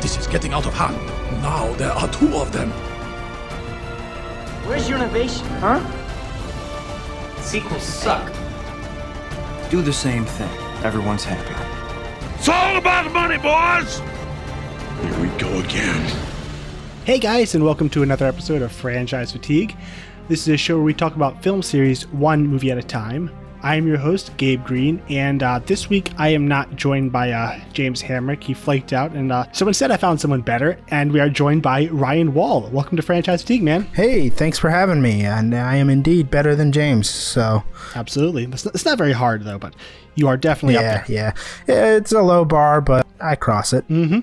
This is getting out of hand. Now there are two of them. Where's your innovation, huh? Sequels suck. Do the same thing. Everyone's happy. It's all about money, boys! Here we go again. Hey guys, and welcome to another episode of Franchise Fatigue. This is a show where we talk about film series one movie at a time. I am your host, Gabe Green, and uh, this week I am not joined by uh, James Hamrick. He flaked out, and uh, so instead I found someone better, and we are joined by Ryan Wall. Welcome to Franchise Fatigue, man. Hey, thanks for having me, and I am indeed better than James. So Absolutely. It's not, it's not very hard, though, but you are definitely yeah, up there. yeah, Yeah, it's a low bar, but I cross it. Hmm.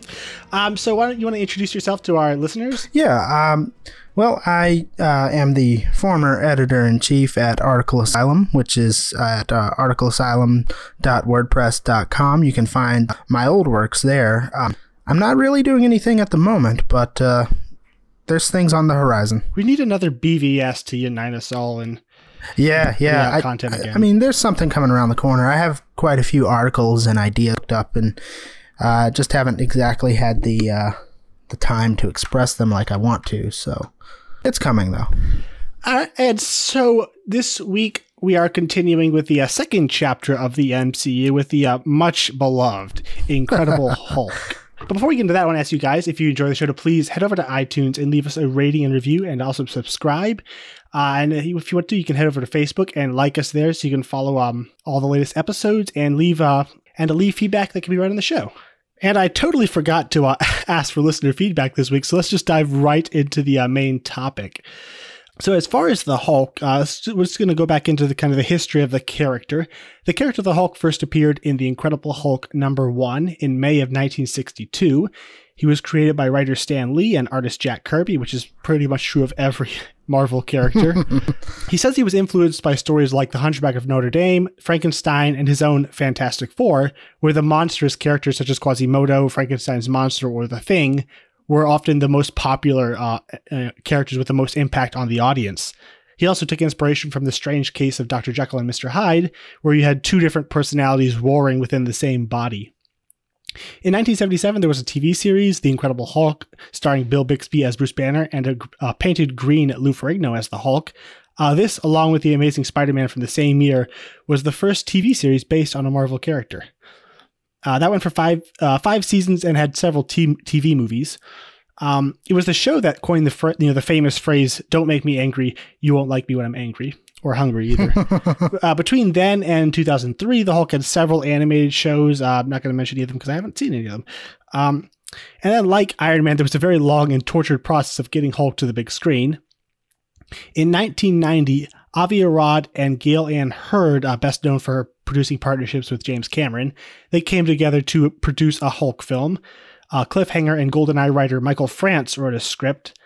Um, so why don't you want to introduce yourself to our listeners? Yeah. Um. Well, I uh, am the former editor in chief at Article Asylum, which is at uh, articleasylum.wordpress.com. You can find my old works there. Um, I'm not really doing anything at the moment, but uh, there's things on the horizon. We need another BVS to unite us all, and Yeah, yeah. Yeah, I, content I- again. I mean, there's something coming around the corner. I have quite a few articles and ideas up, and uh, just haven't exactly had the uh, the time to express them like I want to. So it's coming though. Uh, and so this week we are continuing with the uh, second chapter of the MCU with the uh, much beloved Incredible Hulk. But before we get into that, I want to ask you guys if you enjoy the show to please head over to iTunes and leave us a rating and review and also subscribe. Uh, and if you want to, you can head over to Facebook and like us there so you can follow um, all the latest episodes and leave uh, and leave feedback that can be read on the show. And I totally forgot to uh, ask for listener feedback this week, so let's just dive right into the uh, main topic. So as far as the Hulk, uh, we're just going to go back into the kind of the history of the character. The character of the Hulk first appeared in the Incredible Hulk number one in May of 1962. He was created by writer Stan Lee and artist Jack Kirby, which is pretty much true of every Marvel character. he says he was influenced by stories like The Hunchback of Notre Dame, Frankenstein, and his own Fantastic Four, where the monstrous characters such as Quasimodo, Frankenstein's monster, or The Thing were often the most popular uh, uh, characters with the most impact on the audience. He also took inspiration from the strange case of Dr. Jekyll and Mr. Hyde, where you had two different personalities warring within the same body. In 1977, there was a TV series, The Incredible Hulk, starring Bill Bixby as Bruce Banner and a uh, painted green Lou Ferrigno as the Hulk. Uh, this, along with The Amazing Spider Man from the same year, was the first TV series based on a Marvel character. Uh, that went for five uh, five seasons and had several t- TV movies. Um, it was the show that coined the fr- you know the famous phrase "Don't make me angry, you won't like me when I'm angry." Or hungry either. uh, between then and 2003, the Hulk had several animated shows. Uh, I'm not going to mention any of them because I haven't seen any of them. Um, and then, like Iron Man, there was a very long and tortured process of getting Hulk to the big screen. In 1990, Avi Arad and Gale Anne Hurd, uh, best known for her producing partnerships with James Cameron, they came together to produce a Hulk film. Uh, Cliffhanger and GoldenEye writer Michael France wrote a script.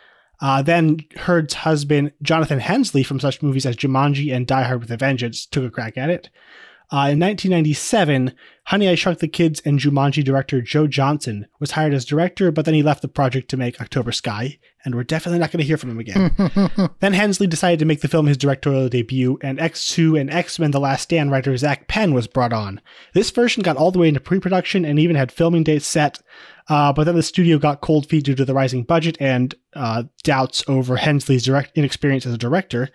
Uh, then Hurd's husband, Jonathan Hensleigh, from such movies as Jumanji and Die Hard with a Vengeance, took a crack at it. Uh, in 1997, Honey, I Shrunk the Kids and Jumanji director Joe Johnston was hired as director, but then he left the project to make October Sky, and we're definitely not going to hear from him again. then Hensleigh decided to make the film his directorial debut, and X2 and X Men The Last Stand writer Zak Penn was brought on. This version got all the way into pre production and even had filming dates set, uh, but then the studio got cold feet due to the rising budget and uh, doubts over Hensleigh's direct inexperience as a director.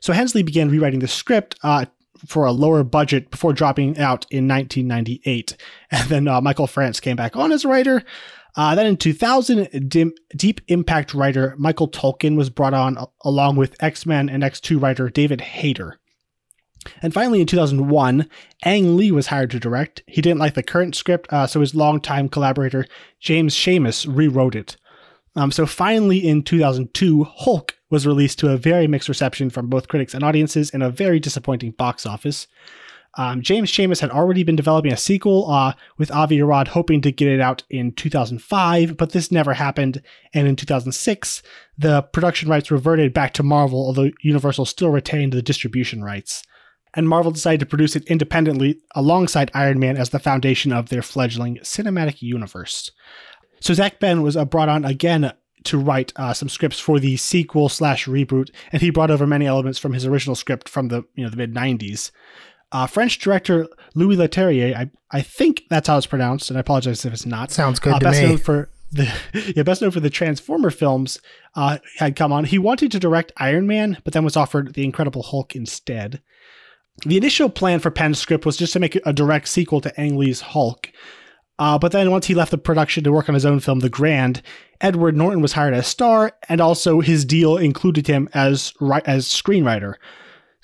So Hensleigh began rewriting the script uh, for a lower budget before dropping out in 1998. And then uh, Michael France came back on as a writer. Uh, then in 2000, dim, Deep Impact writer Michael Tolkin was brought on along with X Men and X2 writer David Hayter. And finally, in 2001, Ang Lee was hired to direct. He didn't like the current script, uh, so his longtime collaborator James Schamus rewrote it. Um, so finally, in 2002, Hulk was released to a very mixed reception from both critics and audiences and a very disappointing box office. Um, James Schamus had already been developing a sequel, uh, with Avi Arad hoping to get it out in 2005, but this never happened. And in 2006, the production rights reverted back to Marvel, although Universal still retained the distribution rights. And Marvel decided to produce it independently alongside Iron Man as the foundation of their fledgling cinematic universe. So Zak Penn was uh, brought on again to write uh, some scripts for the sequel slash reboot, and he brought over many elements from his original script from the you know the mid '90s. Uh, French director Louis Leterrier, I, I think that's how it's pronounced, and I apologize if it's not. Sounds good uh, to best me. known for the yeah, best known for the Transformer films, uh, had come on. He wanted to direct Iron Man, but then was offered The Incredible Hulk instead. The initial plan for Penn's script was just to make a direct sequel to Ang Lee's Hulk. Uh, but then once he left the production to work on his own film, The Grand, Edward Norton was hired as star, and also his deal included him as as screenwriter.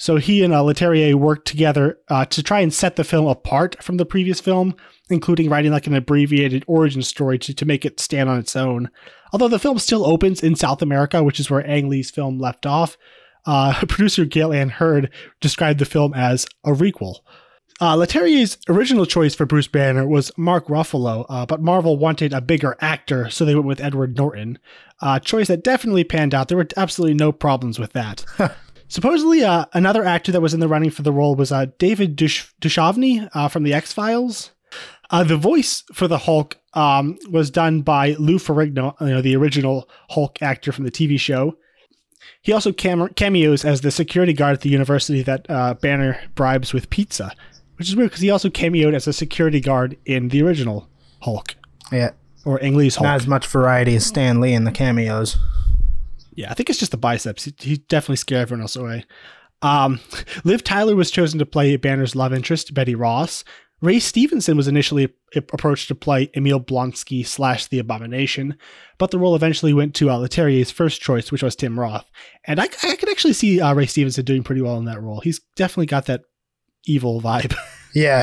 So he and uh, Leterrier worked together uh, to try and set the film apart from the previous film, including writing like an abbreviated origin story to, to make it stand on its own. Although the film still opens in South America, which is where Ang Lee's film left off, uh, producer Gale Anne Hurd described the film as a requel. Uh, Leterrier's original choice for Bruce Banner was Mark Ruffalo, uh, but Marvel wanted a bigger actor, so they went with Edward Norton. A uh, choice that definitely panned out. There were absolutely no problems with that. Supposedly, uh, another actor that was in the running for the role was uh, David Dush- Duchovny uh, from the X Files. Uh, the voice for the Hulk um, was done by Lou Ferrigno, you know, the original Hulk actor from the TV show. He also cam- cameos as the security guard at the university that uh, Banner bribes with pizza, which is weird because he also cameoed as a security guard in the original Hulk. Yeah. Or Lee's Hulk. Not as much variety as Stan Lee in the cameos. Yeah, I think it's just the biceps. He, he definitely scared everyone else away. Um, Liv Tyler was chosen to play Banner's love interest, Betty Ross. Ray Stevenson was initially approached to play Emil Blonsky slash The Abomination, but the role eventually went to uh, Leterrier's first choice, which was Tim Roth. And I, I could actually see uh, Ray Stevenson doing pretty well in that role. He's definitely got that evil vibe. Yeah.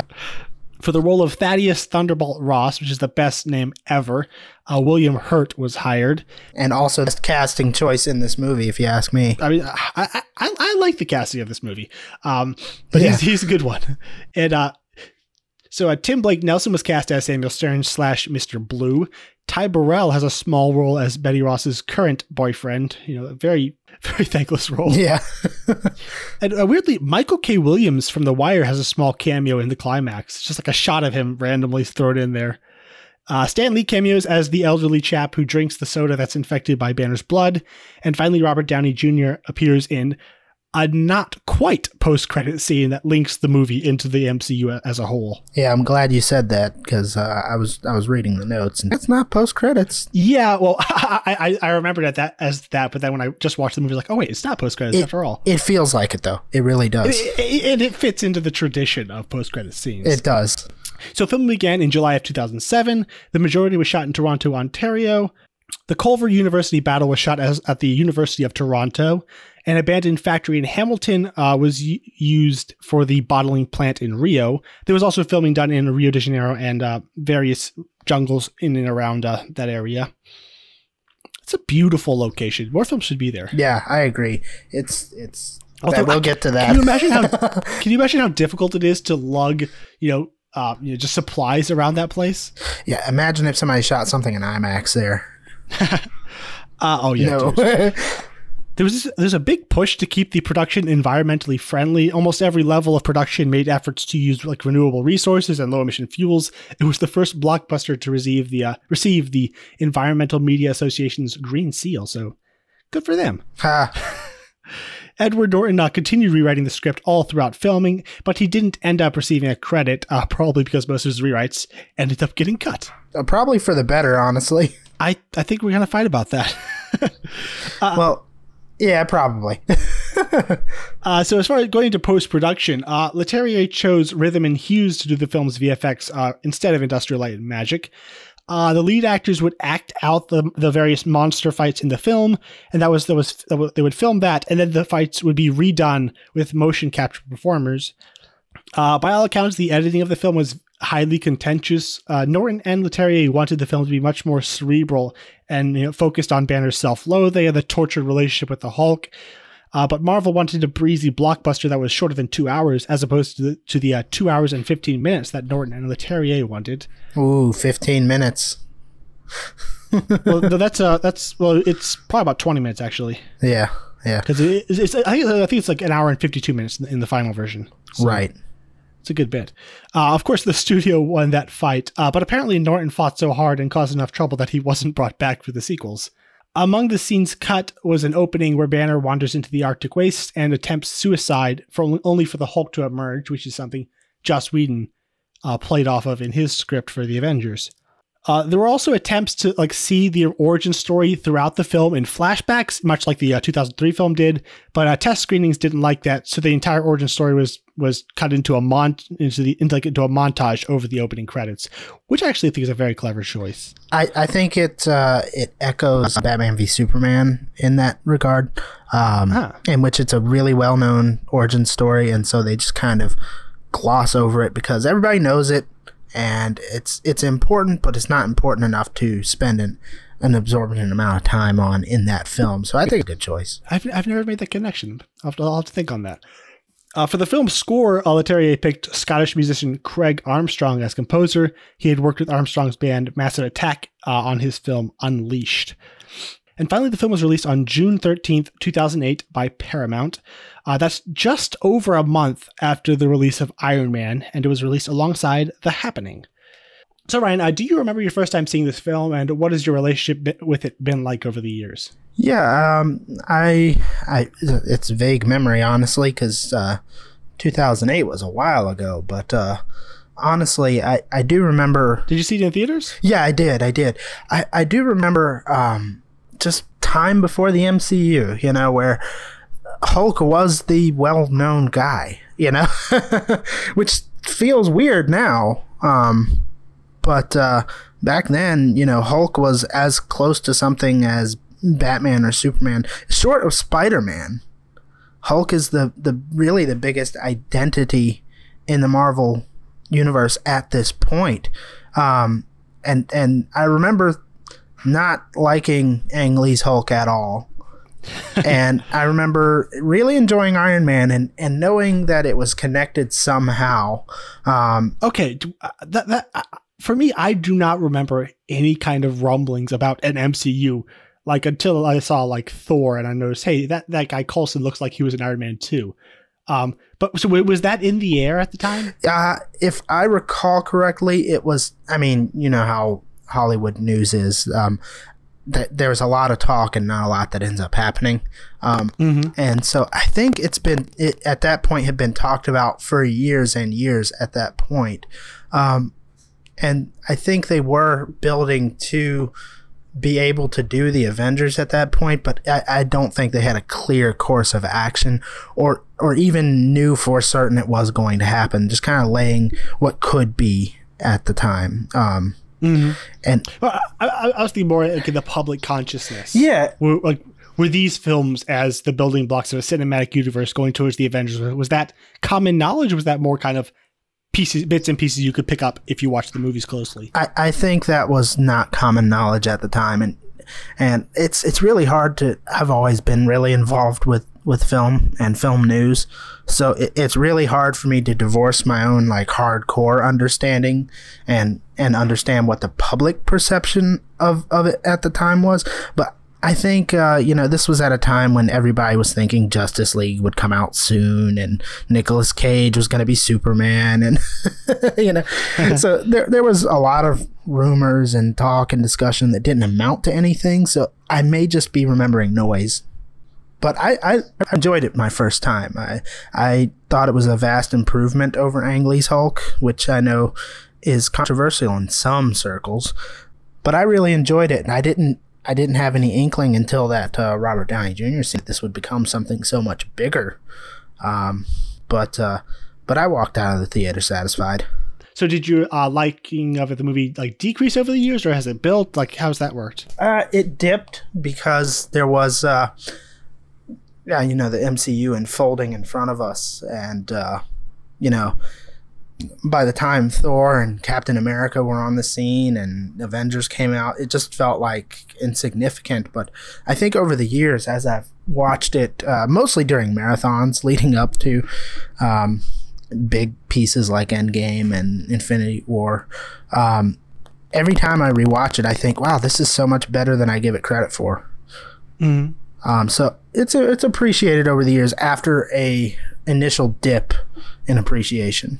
For the role of Thaddeus Thunderbolt Ross, which is the best name ever, uh, William Hurt was hired. And also the casting choice in this movie, if you ask me. I mean, I, I, I, I like the casting of this movie, um, but yeah. he's, he's a good one. And uh, so uh, Tim Blake Nelson was cast as Samuel Stern slash Mr. Blue. Ty Burrell has a small role as Betty Ross's current boyfriend. You know, a very, very thankless role. Yeah. and uh, weirdly, Michael K. Williams from The Wire has a small cameo in the climax. It's just like a shot of him randomly thrown in there. Uh, Stan Lee cameos as the elderly chap who drinks the soda that's infected by Banner's blood. And finally, Robert Downey Jr. appears in a not quite post credit scene that links the movie into the MCU as a whole. Yeah, I'm glad you said that because uh, I was I was reading the notes and it's not post credits. Yeah, well, I, I I remembered at that as that, but then when I just watched the movie, like, oh wait, it's not post credits after all. It feels like it though. It really does. And it, it, fits into the tradition of post credit scenes. It does. So filming began in July of 2007. The majority was shot in Toronto, Ontario. The Culver University battle was shot as, at the University of Toronto. An abandoned factory in Hamilton uh, was used for the bottling plant in Rio. There was also filming done in Rio de Janeiro and uh, various jungles in and around uh, that area. It's a beautiful location. More films should be there. Yeah, I agree. It's it's. Although, we'll get to that. Can you imagine how? can you imagine how difficult it is to lug, you know, uh, you know, just supplies around that place? Yeah, imagine if somebody shot something in IMAX there. uh, oh yeah. No. there was this, there's a big push to keep the production environmentally friendly. Almost every level of production made efforts to use like renewable resources and low emission fuels. It was the first blockbuster to receive the uh, receive the Environmental Media Association's Green Seal. So good for them. Edward Norton uh, continued rewriting the script all throughout filming, but he didn't end up receiving a credit, uh, probably because most of his rewrites ended up getting cut. Uh, probably for the better, honestly. I, I think we're going to fight about that. Uh, well, yeah, probably. uh, so, as far as going into post production, uh, Leterrier chose Rhythm and Hues to do the film's VFX uh, instead of Industrial Light and Magic. Uh, the lead actors would act out the, the various monster fights in the film, and that was, that was they would film that, and then the fights would be redone with motion capture performers. Uh, by all accounts, the editing of the film was highly contentious. Uh, Norton and Leterrier wanted the film to be much more cerebral and you know, focused on Banner's self-loathing and the tortured relationship with the Hulk. Uh, but Marvel wanted a breezy blockbuster that was shorter than two hours, as opposed to the, to the uh, two hours and 15 minutes that Norton and Leterrier wanted. Ooh, 15 minutes. well, no, that's uh, that's well, it's probably about 20 minutes actually. Yeah, yeah. Because it, it's, I think I think it's like an hour and 52 minutes in the final version. So. Right. It's a good bit. Uh, of course, the studio won that fight, uh, but apparently Norton fought so hard and caused enough trouble that he wasn't brought back for the sequels. Among the scenes cut was an opening where Banner wanders into the Arctic wastes and attempts suicide for only for the Hulk to emerge, which is something Joss Whedon uh, played off of in his script for the Avengers. Uh, there were also attempts to like see the origin story throughout the film in flashbacks, much like the uh, 2003 film did. But uh, test screenings didn't like that, so the entire origin story was was cut into a mont into the into, like, into a montage over the opening credits, which I actually think is a very clever choice. I, I think it uh, it echoes Batman v Superman in that regard, um, Huh. in which it's a really well known origin story, and so they just kind of gloss over it because everybody knows it, and it's it's important, but it's not important enough to spend an an absorbent amount of time on in that film. So I think it's a good choice. I've, I've never made that connection. I'll have to, I'll have to think on that. Uh, for the film's score, Leterrier picked Scottish musician Craig Armstrong as composer. He had worked with Armstrong's band Massive Attack uh, on his film Unleashed. And finally, the film was released on June 13th, 2008 by Paramount. Uh, that's just over a month after the release of Iron Man, and it was released alongside The Happening. So, Ryan, uh, do you remember your first time seeing this film, and what has your relationship with it been like over the years? Yeah, um, I, I, it's vague memory, honestly, because uh, 2008 was a while ago. But uh, honestly, I, I do remember. Did you see it in theaters? Yeah, I did, I did. I, I do remember um, just time before the MCU, you know, where Hulk was the well-known guy, you know, which feels weird now. Um, but uh, back then, you know, Hulk was as close to something as Batman or Superman, short of Spider Man. Hulk is the, the really the biggest identity in the Marvel universe at this point. Um, and and I remember not liking Ang Lee's Hulk at all. and I remember really enjoying Iron Man and, and knowing that it was connected somehow. Um, okay uh, that that uh, for me i do not remember any kind of rumblings about an mcu like until i saw like thor and i noticed hey that that guy Coulson looks like he was an iron man too um but so was that in the air at the time uh, if I recall correctly, it was. I mean, you know how Hollywood news is. Um, that there's a lot of talk and not a lot that ends up happening. Um, and so I think it's been it, at that point had been talked about for years and years. At that point, um, and I think they were building to be able to do the Avengers at that point, but I, I don't think they had a clear course of action or or even knew for certain it was going to happen. Just kind of laying what could be at the time. Um, Mm-hmm. And well, I, I, I was thinking more like in the public consciousness. Yeah, were like were these films as the building blocks of a cinematic universe going towards the avengers was that common knowledge or was that more kind of pieces bits and pieces you could pick up if you watched the movies closely? I, I think that was not common knowledge at the time, and and it's it's really hard to. I've always been really involved with with film and film news, so it, it's really hard for me to divorce my own like hardcore understanding and and understand what the public perception of of it at the time was, but. I think uh, you know this was at a time when everybody was thinking Justice League would come out soon, and Nicolas Cage was going to be Superman, and you know, so there there was a lot of rumors and talk and discussion that didn't amount to anything. So I may just be remembering noise, but I, I enjoyed it my first time. I I thought it was a vast improvement over Ang Lee's Hulk, which I know is controversial in some circles, but I really enjoyed it, and I didn't. I didn't have any inkling until that uh, Robert Downey Jr. said this would become something so much bigger. Um, but uh, but I walked out of the theater satisfied. So did your uh, liking of the movie like decrease over the years, or has it built? Like, how's that worked? Uh, it dipped because there was, uh, yeah, you know, the MCU unfolding in front of us, and uh, you know, by the time Thor and Captain America were on the scene and Avengers came out, it just felt like insignificant. But I think over the years, as I've watched it, uh, mostly during marathons leading up to um, big pieces like Endgame and Infinity War, um, every time I rewatch it, I think, wow, this is so much better than I give it credit for. Um, so it's a, it's appreciated over the years after a initial dip in appreciation.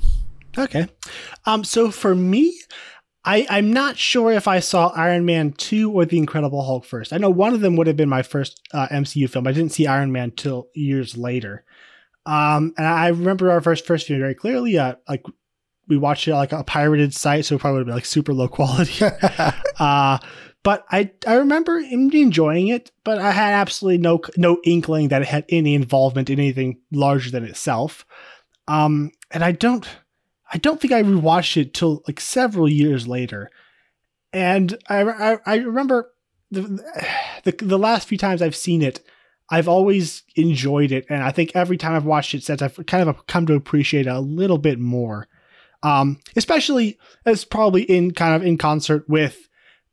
Okay. Um. So for me, I I'm not sure if I saw Iron Man two or The Incredible Hulk first. I know one of them would have been my first uh, MCU film. I didn't see Iron Man till years later. Um. And I remember our first first view very clearly. Uh, like we watched it like a pirated site, so it probably would be like super low quality. uh, but I I remember enjoying it, but I had absolutely no no inkling that it had any involvement in anything larger than itself. Um, and I don't I don't think I rewatched it till like several years later. And I I, I remember the, the the last few times I've seen it, I've always enjoyed it, and I think every time I've watched it since, I've kind of come to appreciate it a little bit more. Um, especially as probably in kind of in concert with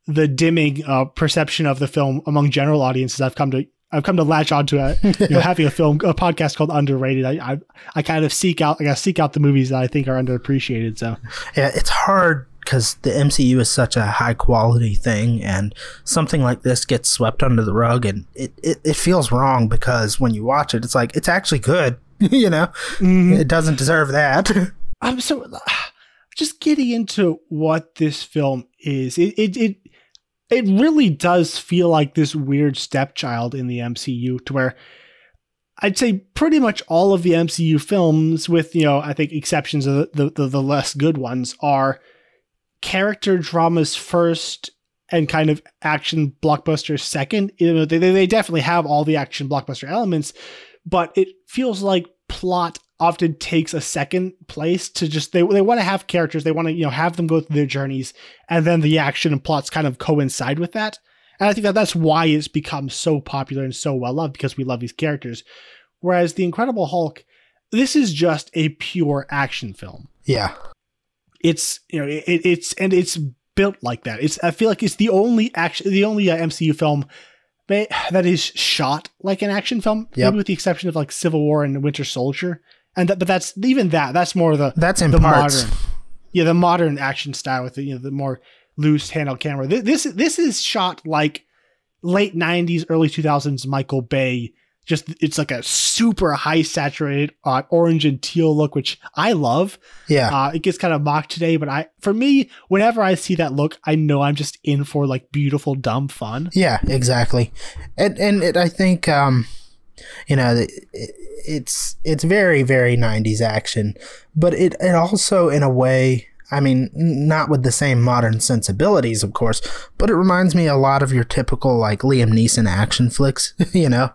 the dimming uh, perception of the film among general audiences. I've come to I've come to latch onto a, you know, having a film a podcast called Underrated. I, I I kind of seek out I seek out the movies that I think are underappreciated. So Yeah, it's hard because the MCU is such a high quality thing, and something like this gets swept under the rug, and it, it, it feels wrong because when you watch it, it's like it's actually good. you know, it doesn't deserve that. I'm so just getting into what this film is. It it it it really does feel like this weird stepchild in the MCU to where I'd say pretty much all of the MCU films, with you know, I think exceptions of the the, the less good ones, are character dramas first and kind of action blockbusters second. You know, they they definitely have all the action blockbuster elements, but it feels like plot often takes a second place to just they they want to have characters they want to you know have them go through their journeys and then the action and plots kind of coincide with that. And i think that that's why it's become so popular and so well loved because we love these characters. Whereas the incredible hulk this is just a pure action film. Yeah, it's you know it, it's and it's built like that. It's i feel like it's the only action the only uh, mcu film that is shot like an action film Yep. maybe with the exception of like civil war and winter soldier and that but that's even that that's more the that's in the parts. modern yeah the modern action style with the you know the more loose handheld camera Th- this this is shot like late 90s early 2000s michael bay just it's like a super high saturated uh, orange and teal look which i love Yeah, uh, it gets kind of mocked today, but I, for me, whenever I see that look, I know I'm just in for like beautiful, dumb fun. Yeah, exactly. And and it, I think um you know it, it's it's very very 90s action, but it it also in a way I mean, not with the same modern sensibilities, of course, but it reminds me a lot of your typical like Liam Neeson action flicks, you know,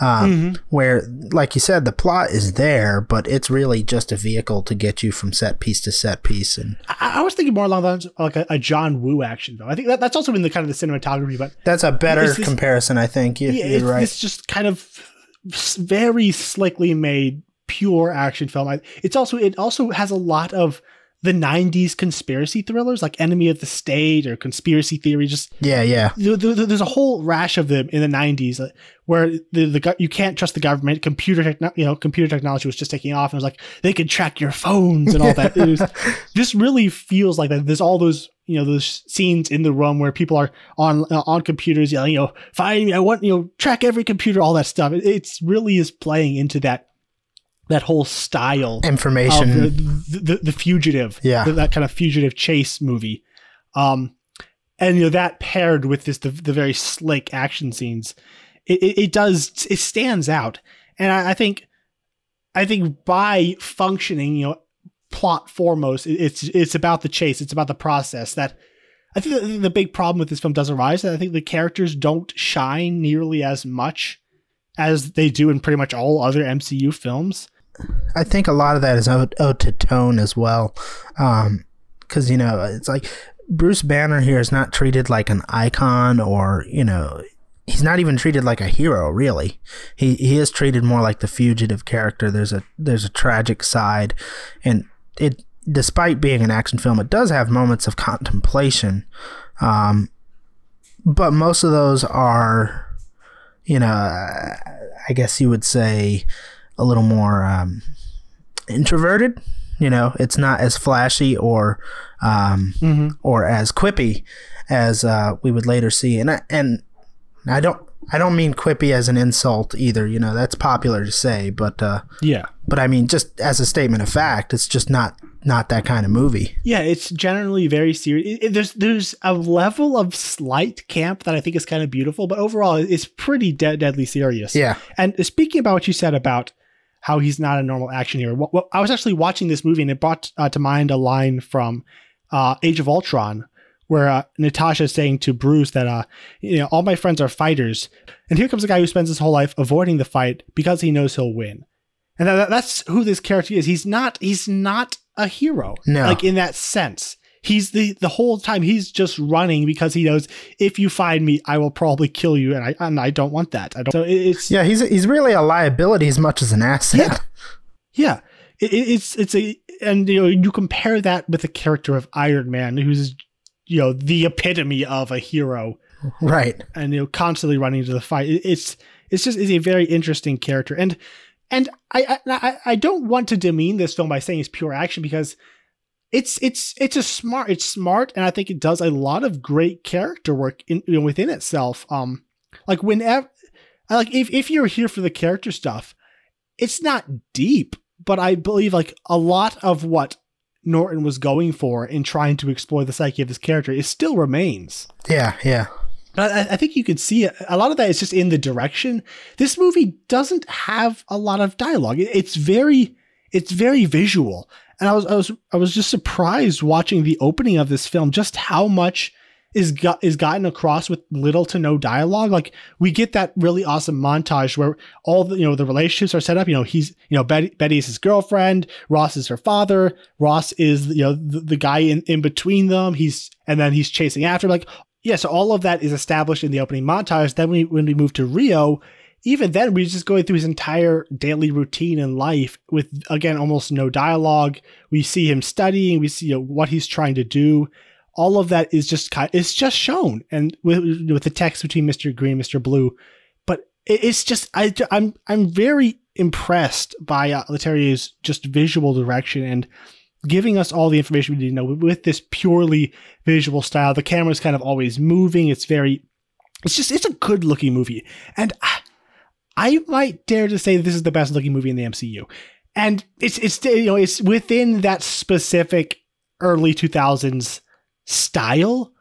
um, where, like you said, the plot is there, but it's really just a vehicle to get you from set piece to set piece, and I, I was thinking more along the lines of like a, a John Woo action film. I think that, that's also in the kind of the cinematography, but that's a better this- comparison, I think. You, yeah, you're it's right. this just kind of very slickly made, pure action film. I, it's also it also has a lot of the 90s conspiracy thrillers like enemy of the state or conspiracy theory just yeah, yeah. there- there- there's a whole rash of them in the 90s uh, where the, the you can't trust the government computer techno- you know computer technology was just taking off and it was like they could track your phones and all that it was, this really feels like that there's all those you know those scenes in the room where people are on uh, on computers yelling you know find me i want you know track every computer all that stuff it it's really is playing into that that whole style Information. of the, the, the fugitive Yeah. th- that kind of fugitive chase movie um and you know that paired with this the, the very slick action scenes it, it, it does it stands out and I, I think i think by functioning you know plot foremost it's it's about the chase it's about the process that i think the, the big problem with this film does arise that i think the characters don't shine nearly as much as they do in pretty much all other mcu films I think a lot of that is owed, owed to tone as well. Um, because, you know, it's like Bruce Banner here is not treated like an icon or, you know, he's not even treated like a hero, really. He, he is treated more like the fugitive character. There's a, there's a tragic side. And it, despite being an action film, it does have moments of contemplation. Um, but most of those are, you know, I guess you would say a little more um, introverted. You know, it's not as flashy or um, or as quippy as uh, we would later see. And I, and I don't I don't mean quippy as an insult either. You know, that's popular to say, but uh, yeah but I mean just as a statement of fact, it's just not not that kind of movie. Yeah, it's generally very serious. It- it- there's there's a level of slight camp that I think is kind of beautiful, but overall, it's pretty de- deadly serious. Yeah. And speaking about what you said about how he's not a normal action hero, what, what, I was actually watching this movie and it brought uh, to mind a line from uh, Age of Ultron where uh, Natasha is saying to Bruce that uh, you know all my friends are fighters, and here comes a guy who spends his whole life avoiding the fight because he knows he'll win, and that, that's who this character is. He's not he's not a hero, No. like in that sense. He's the the whole time he's just running because he knows if you find me, I will probably kill you, and I and I don't want that. I don't. So it's Yeah, he's he's really a liability as much as an asset. Yeah. Yeah, it, it- it's it's a and you know you compare that with the character of Iron Man, who's you know the epitome of a hero, Right. and you know constantly running to the fight. It's it's just is a very interesting character, and and I, I I don't want to demean this film by saying it's pure action because it's it's it's a smart it's smart, and I think it does a lot of great character work in you know, within itself. Um, like whenever like if if you're here for the character stuff, it's not deep, but I believe like a lot of what Norton was going for in trying to explore the psyche of this character, it still remains. Yeah, yeah. But I, I think you could see it. A lot of that is just in the direction. This movie doesn't have a lot of dialogue. It- it's very, it's very visual. And I was, I was, I was just surprised watching the opening of this film, just how much is got is gotten across with little to no dialogue. Like we get that really awesome montage where all the you know the relationships are set up. You know he's you know Betty Betty is his girlfriend, Ross is her father, Ross is you know the, the guy in in between them. He's and then he's chasing after like yeah. So all of that is established in the opening montage. Then we when we move to Rio. Even then, we're just going through his entire daily routine and life with, again, almost no dialogue. We see him studying. We see you know, what he's trying to do all of that is just kind it's just shown and with, with the text between Mr. Green Mr. Blue but it's just I I'm I'm very impressed by uh, Leterrier's just visual direction and giving us all the information we need to know with this purely visual style the camera's kind of always moving it's very it's just it's a good looking movie and I, I might dare to say this is the best looking movie in the MCU and it's it's you know it's within that specific early 2000s style,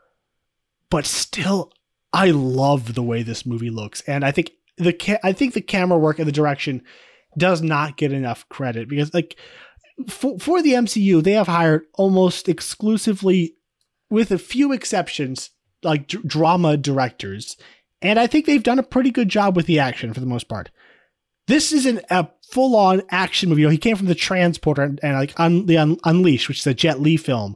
but still, I love the way this movie looks, and I think the ca- I think the camera work and the direction does not get enough credit because like for, for the MCU, they have hired almost exclusively, with a few exceptions, like d- drama directors, and I think they've done a pretty good job with the action for the most part. This isn't a full-on action movie. You know, he came from the Transporter and, and like Un- the Un- Unleashed, which is a Jet Li film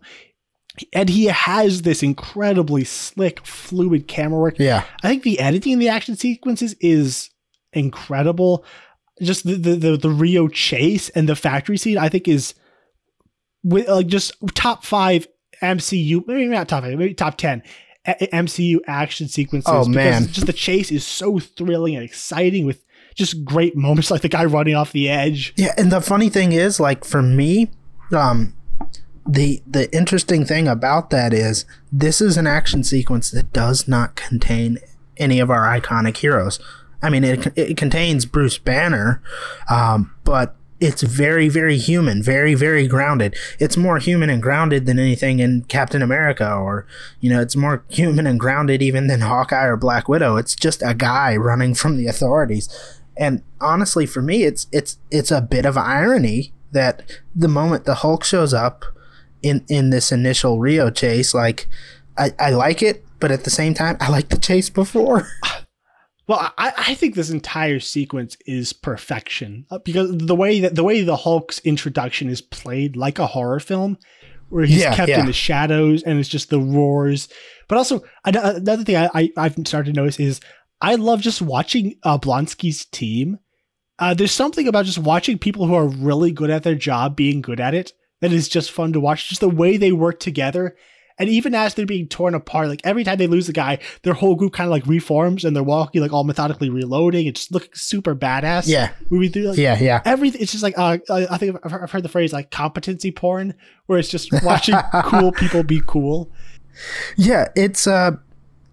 and he has this incredibly slick, fluid camera work. Yeah. I think the editing in the action sequences is incredible. Just the the the, the Rio chase and the factory scene, I think, is with like just top five MCU, maybe not top five, maybe top ten a- MCU action sequences. Oh, because man. just the chase is so thrilling and exciting with just great moments like the guy running off the edge. Yeah, and the funny thing is, like for me, um, the the interesting thing about that is this is an action sequence that does not contain any of our iconic heroes. I mean, it it contains Bruce Banner, um, but it's very very human, very very grounded. It's more human and grounded than anything in Captain America, or you know, it's more human and grounded even than Hawkeye or Black Widow. It's just a guy running from the authorities. And honestly, for me, it's it's it's a bit of irony that the moment the Hulk shows up in in this initial Rio chase, like I, I like it, but at the same time, I like the chase before. Well, I, I think this entire sequence is perfection uh, because the way that the way the Hulk's introduction is played like a horror film, where he's Yeah, kept yeah. in the shadows and it's just the roars. But also another thing I, I I've started to notice is I love just watching uh, Blonsky's team. Uh, there's something about just watching people who are really good at their job being good at it that is just fun to watch. Just the way they work together. And even as they're being torn apart, like every time they lose a guy, their whole group kind of like reforms and they're walking like all methodically reloading. It's looking super badass. Yeah. moving through like yeah, yeah. everything. It's just like uh, I I think I've I've heard the phrase like competency porn, where it's just watching cool people be cool. Yeah, it's uh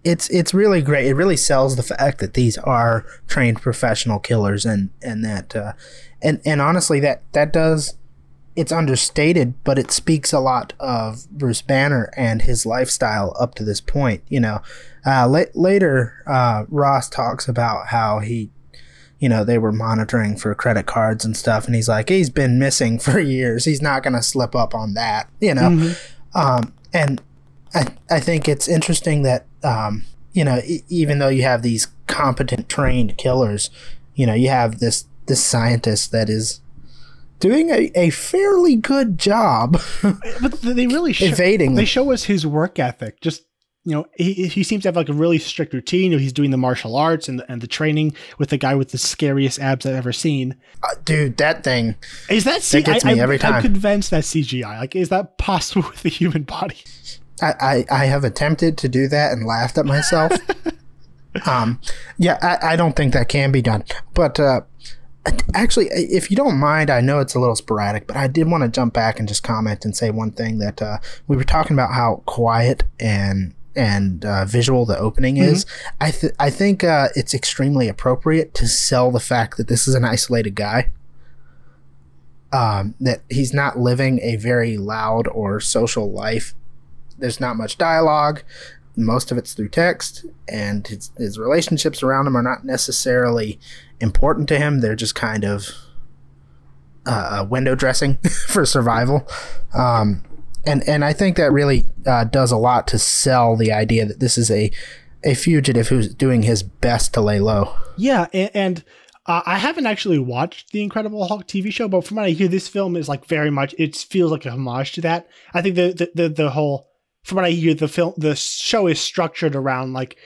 it's it's really great. It really sells the fact that these are trained professional killers and and that uh and and honestly that that does it's understated, but it speaks a lot of Bruce Banner and his lifestyle up to this point. You know, uh, la- later uh, Ross talks about how he, you know, they were monitoring for credit cards and stuff, and he's like, he's been missing for years. He's not gonna slip up on that. You know, um, and I, I think it's interesting that um, you know e- even though you have these competent trained killers, you know you have this this scientist that is doing a, a fairly good job But they really show, evading. they show us his work ethic. Just you know, he, he seems to have like a really strict routine. You know, he's doing the martial arts and the, and the training with the guy with the scariest abs I've ever seen. Uh, dude, that thing. Is that, C- That gets I, me I- every time. I'm convinced that CGI. Like, is that possible with the human body? I, I, I have attempted to do that and laughed at myself. um, yeah, I, I don't think that can be done. But uh, actually, if you don't mind, I know it's a little sporadic, but I did want to jump back and just comment and say one thing that uh, we were talking about how quiet and and uh, visual the opening is. I th- I think uh, it's extremely appropriate to sell the fact that this is an isolated guy. Um, that he's not living a very loud or social life there's not much dialogue. Most of it's through text, and his, his relationships around him are not necessarily important to him. They're just kind of uh, window dressing for survival. Um, and and I think that really uh, does a lot to sell the idea that this is a a fugitive who's doing his best to lay low. Yeah, and, and uh, I haven't actually watched the Incredible Hulk TV show, but from what I hear, this film is like very much. It feels like a homage to that. I think the the the, the whole, from what I hear, the film, the show is structured around like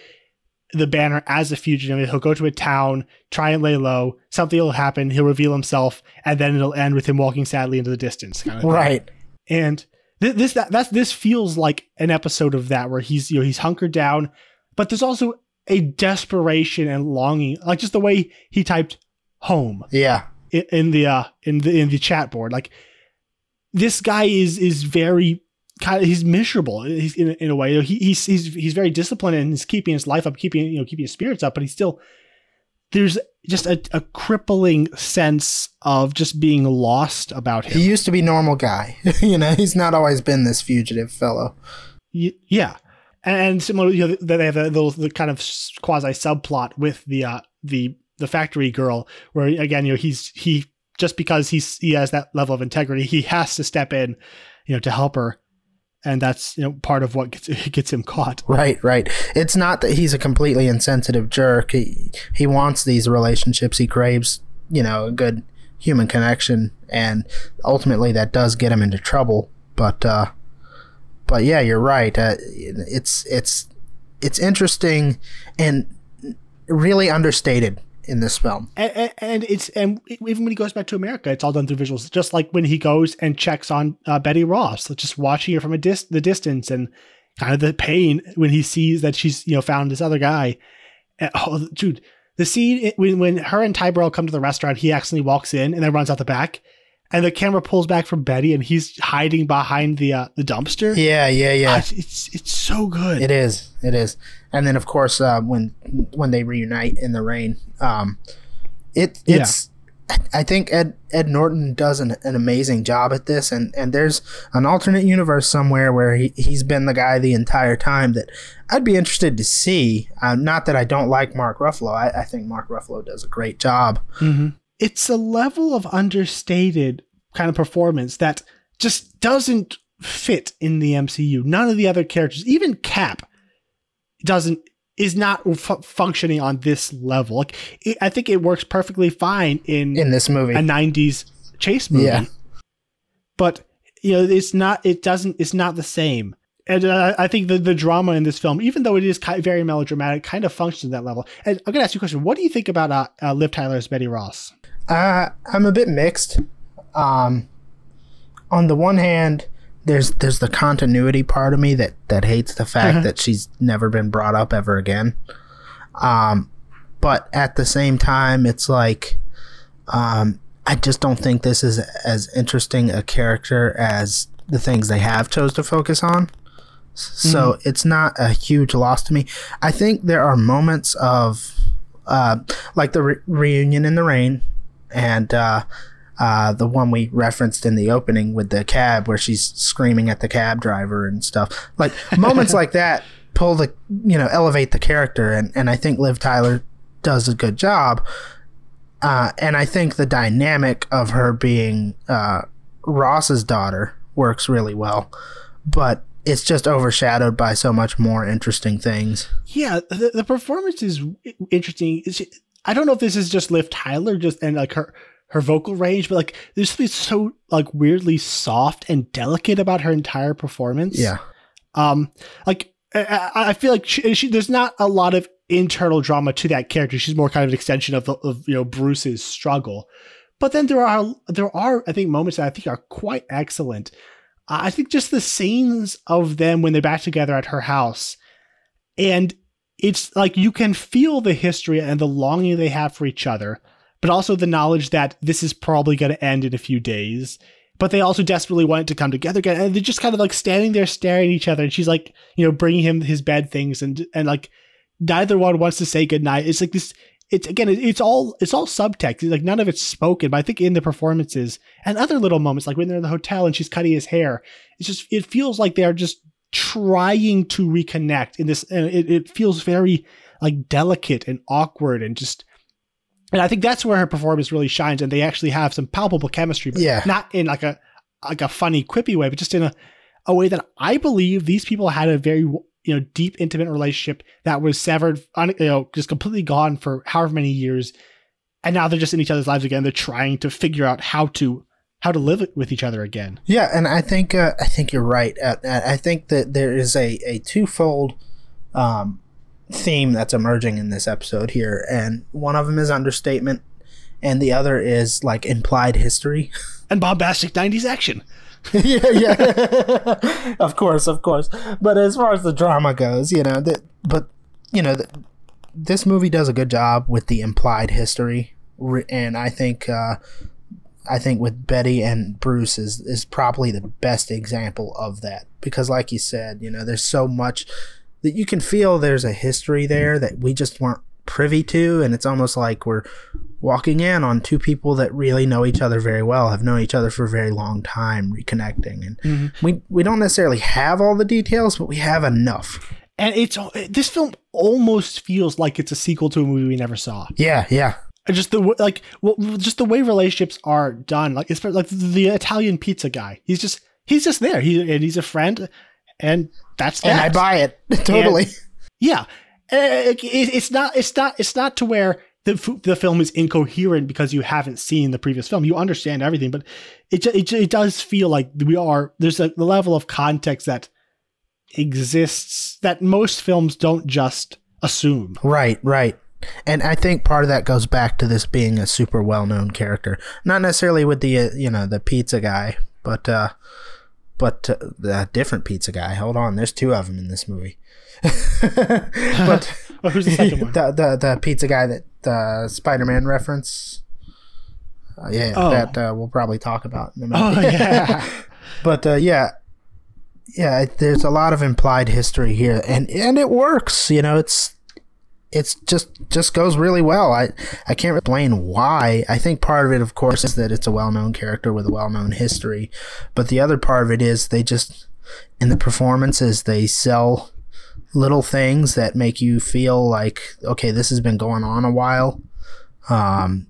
the banner as a fugitive. He'll go to a town, try and lay low. Something will happen. He'll reveal himself, and then it'll end with him walking sadly into the distance. kind of. Right. And th- this that that's this feels like an episode of that where he's you know he's hunkered down, but there's also a desperation and longing, like just the way he typed home Yeah. in, in the uh in the in the chat board. Like this guy is is very kind of he's miserable. He's in, in a way. He, he's he's he's very disciplined and he's keeping his life up, keeping you know keeping his spirits up, but he's still there's just a, a crippling sense of just being lost about him. He used to be normal guy. you know, he's not always been this fugitive fellow. Y- yeah, and similar, you know, they have a little the kind of quasi subplot with the uh, the the factory girl, where again, you know, he's he just because he's he has that level of integrity, he has to step in, you know, to help her, and that's you know part of what gets gets him caught. Right, right. It's not that he's a completely insensitive jerk. He he wants these relationships. He craves, you know, a good human connection, and ultimately that does get him into trouble. But uh, but yeah, you're right. Uh, it's it's it's interesting and really understated in this film. And, and, it's and even when he goes back to America, it's all done through visuals. Just like when he goes and checks on uh, Betty Ross, just watching her from a dis- the distance and kind of the pain when he sees that she's you know found this other guy. And, oh, dude, the scene when when her and Ty Burrell come to the restaurant, he accidentally walks in and then runs out the back, and the camera pulls back from Betty, and he's hiding behind the uh, the dumpster. Yeah, yeah, Ah, yeah. it's, it's it's so good. It is. It is. And then of course uh, when when they reunite in the rain, um, it Yeah. it's. I think Ed Ed Norton does an, an amazing job at this, and, and there's an alternate universe somewhere where he he's been the guy the entire time that I'd be interested to see. Uh, not that I don't like Mark Ruffalo, I, I think Mark Ruffalo does a great job. It's a level of understated kind of performance that just doesn't fit in the MCU. None of the other characters, even Cap, doesn't is not fu- functioning on this level. Like it, I think it works perfectly fine in, in this movie. a '90s chase movie, Yeah. but you know it's not. It doesn't. It's not the same. And uh, I think the, the drama in this film, even though it is very melodramatic, kind of functions at that level. And I'm gonna ask you a question: What do you think about uh, uh, Liv Tyler as Betty Ross? Uh, I'm a bit mixed. Um, on the one hand, there's there's the continuity part of me that that hates the fact that she's never been brought up ever again. Um, but at the same time, it's like, um, I just don't think this is as interesting a character as the things they have chose to focus on. So it's not a huge loss to me. I think there are moments of, uh, like the re- reunion in the rain, and uh, uh, the one we referenced in the opening with the cab where she's screaming at the cab driver and stuff. Like moments like that pull the you know elevate the character, and and I think Liv Tyler does a good job. Uh, and I think the dynamic of her being uh, Ross's daughter works really well. But it's just overshadowed by so much more interesting things. Yeah, the, the performance is interesting. I don't know if this is just Liv Tyler, just and like her her vocal range, but like there's something so like weirdly soft and delicate about her entire performance. Yeah. Um, like I, I feel like she, she, there's not a lot of internal drama to that character. She's more kind of an extension of, the, of you know Bruce's struggle. But then there are there are I think moments that I think are quite excellent. I think just the scenes of them when they're back together at her house, and it's like you can feel the history and the longing they have for each other, but also the knowledge that this is probably going to end in a few days. But they also desperately want it to come together again, and they're just kind of like standing there staring at each other. And she's like, you know, bringing him his bed things, and and like neither one wants to say goodnight. It's like this. It's again, it's all it's all subtext. It's like none of it's spoken, but I think in the performances and other little moments, like when they're in the hotel and she's cutting his hair, it's just it feels like they're just trying to reconnect in this and it, it feels very like delicate and awkward and just and I think that's where her performance really shines and they actually have some palpable chemistry but Yeah. not in like a like a funny quippy way but just in a a way that I believe these people had a very you know deep intimate relationship that was severed you know just completely gone for however many years. And now they're just in each other's lives again. They're trying to figure out how to how to live with each other again. Yeah, and I think uh, I think you're right. Uh, I think that there is a a twofold um, theme that's emerging in this episode here, and one of them is understatement, and the other is like implied history. and bombastic 90s action yeah, yeah. of course, of course. But as far as the drama goes, you know, that but you know, th- this movie does a good job with the implied history, and I think uh, I think with Betty and Bruce is is probably the best example of that because, like you said, you know, there's so much that you can feel there's a history there that we just weren't privy to, and it's almost like we're walking in on two people that really know each other very well, have known each other for a very long time, reconnecting, and we we don't necessarily have all the details, but we have enough. and it's this film almost feels like it's a sequel to a movie we never saw. Yeah, yeah, just the like well just the way relationships are done like it's like the italian pizza guy. He's just he's just there. He and he's a friend and that's that and I buy it. Totally. yeah. Uh, it- it's not it's not it's not to where the, the film is incoherent because you haven't seen the previous film you understand everything but it it, it does feel like we are there's a level of context that exists that most films don't just assume Right, right. And I think part of that goes back to this being a super well-known character. Not necessarily with the uh, you know the pizza guy, but uh but uh, the different pizza guy. Hold on, there's two of them in this movie. but well, who's the second one the, the the pizza guy that uh, Spider-Man reference. Uh, yeah, Oh. that uh, we'll probably talk about in a minute. oh yeah but uh, yeah yeah it, there's a lot of implied history here and and it works you know it's it's just just goes really well i i can't explain why i think part of it of course is that it's a well-known character with a well-known history but the other part of it is they just in the performances they sell little things that make you feel like okay this has been going on a while. Um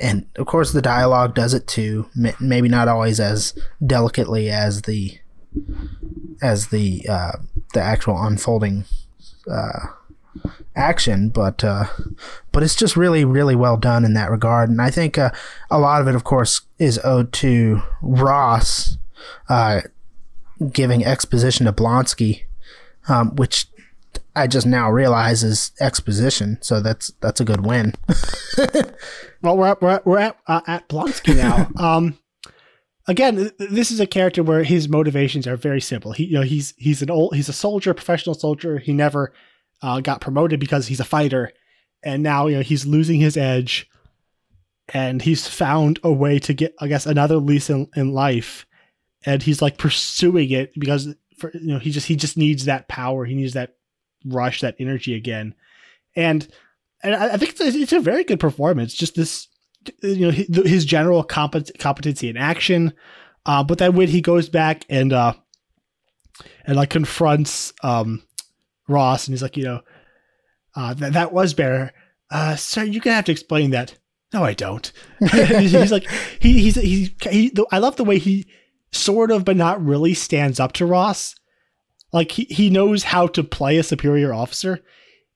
and of course the dialogue does it too. Maybe not always as delicately as the as the uh, the actual unfolding uh, action but uh, but it's just really really well done in that regard. And I think uh, a lot of it of course is owed to Ross uh, giving exposition to Blonsky um, which I just now realize is exposition so that's that's a good win Well, we're at, we're at, we're at, uh, at Blonsky now. um, again, this is a character where his motivations are very simple. He, you know, he's he's an old he's a soldier, professional soldier. He never uh, got promoted because he's a fighter, and now you know he's losing his edge, and he's found a way to get, I guess, another lease in, in life, and he's like pursuing it because for you know he just he just needs that power. He needs that rush, that energy again, and and I think it's a, it's a very good performance. Just this, you know, his, his general compet- competency in action, uh, but then when he goes back and uh, and like confronts um, Ross, and he's like, you know, uh, that that was better, uh, sir. You're gonna have to explain that. No, I don't. he's like, he he's he's he. I love the way he sort of, but not really, stands up to Ross. Like he, he knows how to play a superior officer.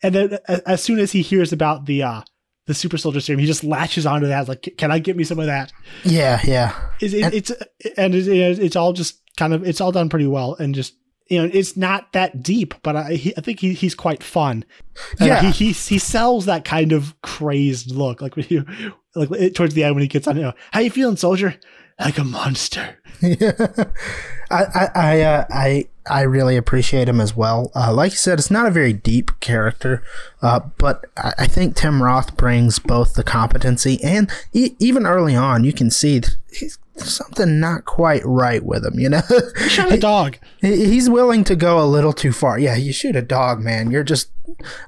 And then as soon as he hears about the uh the super soldier serum, he just latches onto that. Like, can I get me some of that? Yeah, yeah. It's, it, it's and it's, it's all just kind of it's all done pretty well and just you know it's not that deep, but I he, I think he, he's quite fun. And Yeah. he, he he sells that kind of crazed look like when you like towards the end when he gets on. You know, how you feeling, soldier? Like a monster. I I I, uh, I I really appreciate him as well. Uh, like you said, it's not a very deep character, uh, but I, I think Tim Roth brings both the competency and e- even early on, you can see he's something not quite right with him. You know, He shot a dog. He- he's willing to go a little too far. Yeah, you shoot a dog, man. You're just,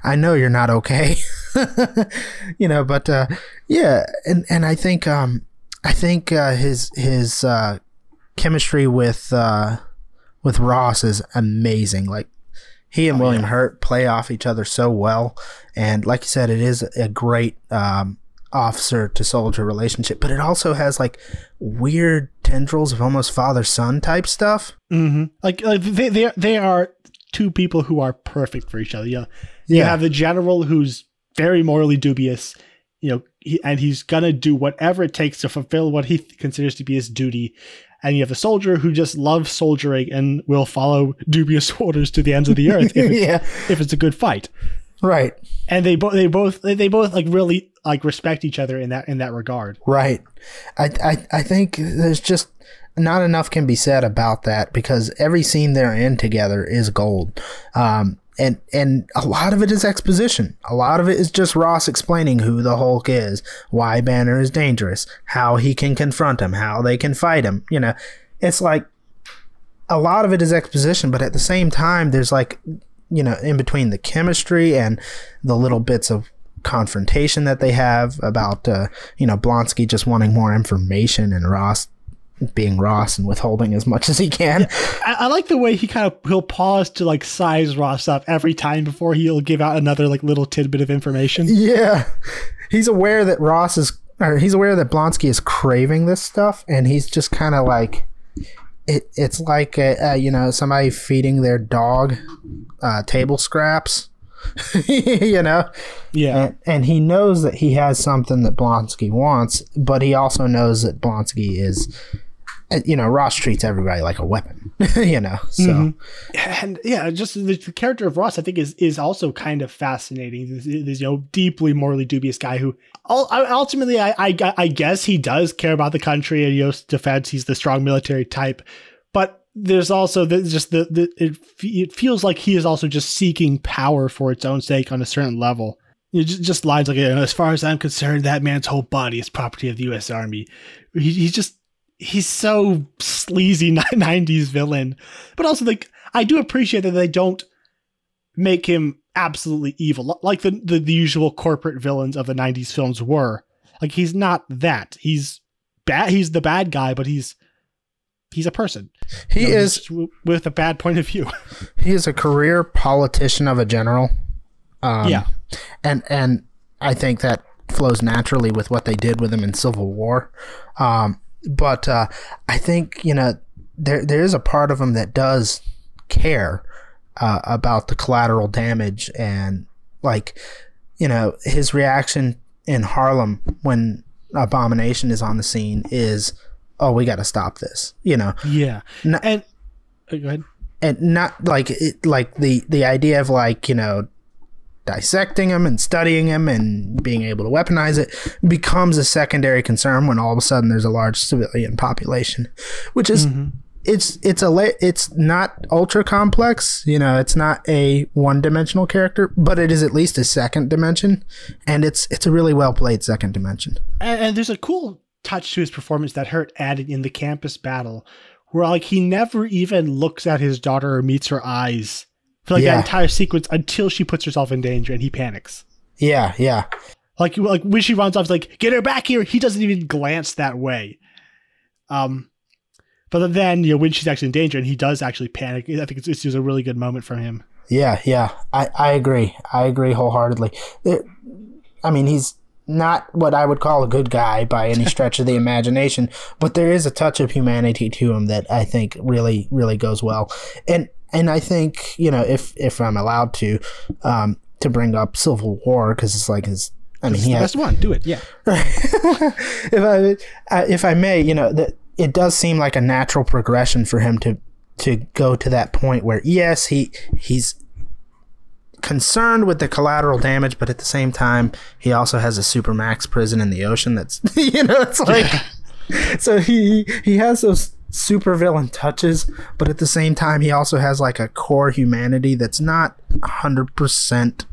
I know you're not okay. you know, but uh, yeah, and and I think um, I think uh, his his uh, chemistry with uh, with Ross is amazing. Like he and William Hurt play off each other so well, and like you said, it is a great um, officer to soldier relationship. But it also has like weird tendrils of almost father son type stuff. Mm-hmm. Like, like they they they are two people who are perfect for each other. You know, you Yeah. have the general who's very morally dubious, you know, he, and he's gonna do whatever it takes to fulfill what he th- considers to be his duty. And you have the soldier who just loves soldiering and will follow dubious orders to the ends of the earth if, it's, yeah, if it's a good fight. right. And they both they both they they both like really like respect each other in that in that regard. Right. I, I I think there's just not enough can be said about that because every scene they're in together is gold. Um and and a lot of it is exposition. A lot of it is just Ross explaining who the Hulk is, why Banner is dangerous, how he can confront him, how they can fight him. You know, it's like a lot of it is exposition, but at the same time, there's like, you know, in between the chemistry and the little bits of confrontation that they have about, uh, you know, Blonsky just wanting more information and Ross being Ross and withholding as much as he can. I, I like the way he kind of he'll pause to like size Ross up every time before he'll give out another like little tidbit of information. Yeah. He's aware that Ross is, or he's aware that Blonsky is craving this stuff, and he's just kind of like, it, it's like, uh uh, you know, somebody feeding their dog uh, table scraps, you know? Yeah. And, and he knows that he has something that Blonsky wants, but he also knows that Blonsky is, you know, Ross treats everybody like a weapon, you know? So, mm-hmm. and yeah, just the, the character of Ross, I think, is is also kind of fascinating. This, this you know deeply morally dubious guy who ul- ultimately, I, I I guess he does care about the country and you know defense. He's the strong military type, but there's also the, just the, the it, it feels like he is also just seeking power for its own sake on a certain level. You just, just lines like, you know, as far as I'm concerned, that man's whole body is property of the U.S. Army. He, he's just he's so sleazy 90s villain. But also like i do appreciate that they don't make him absolutely evil like the, the the usual corporate villains of the 90s films were. Like he's not that. He's bad he's the bad guy but he's he's a person. He You know, is w- with a bad point of view. He is a career politician of a general. Um, yeah. and and I think that flows naturally with what they did with him in Civil War. Um, but uh, I think you know there there is a part of him that does care uh, about the collateral damage and like you know his reaction in Harlem when Abomination is on the scene is oh we got to stop this you know? Yeah. No- and oh, go ahead. And not like it, like the the idea of like you know dissecting him and studying him and being able to weaponize it becomes a secondary concern when all of a sudden there's a large civilian population which is mm-hmm. it's it's a it's not ultra complex you know it's not a one dimensional character but it is at least a second dimension and it's it's a really well played second dimension. And, and there's a cool touch to his performance that Hurt added in the campus battle, where like he never even looks at his daughter or meets her eyes for like Yeah. that entire sequence until she puts herself in danger and he panics. yeah yeah Like like when she runs off, like get her back here. He doesn't even glance that way. Um, but then you know when she's actually in danger and he does actually panic, I think it's, it's just a really good moment from him. Yeah, yeah, I, I agree. I agree wholeheartedly. There, I mean, he's not what I would call a good guy by any stretch of the imagination, but there is a touch of humanity to him that I think really, really goes well. And and I think you know if if I'm allowed to, um, to bring up Civil War because it's like his. I mean, he the has, best one. Do it. Yeah. if I uh, if I may, you know, that it does seem like a natural progression for him to to go to that point where yes, he he's concerned with the collateral damage, but at the same time, he also has a supermax prison in the ocean. That's you know, it's like so he he has those supervillain touches, but at the same time, he also has like a core humanity that's not hundred percent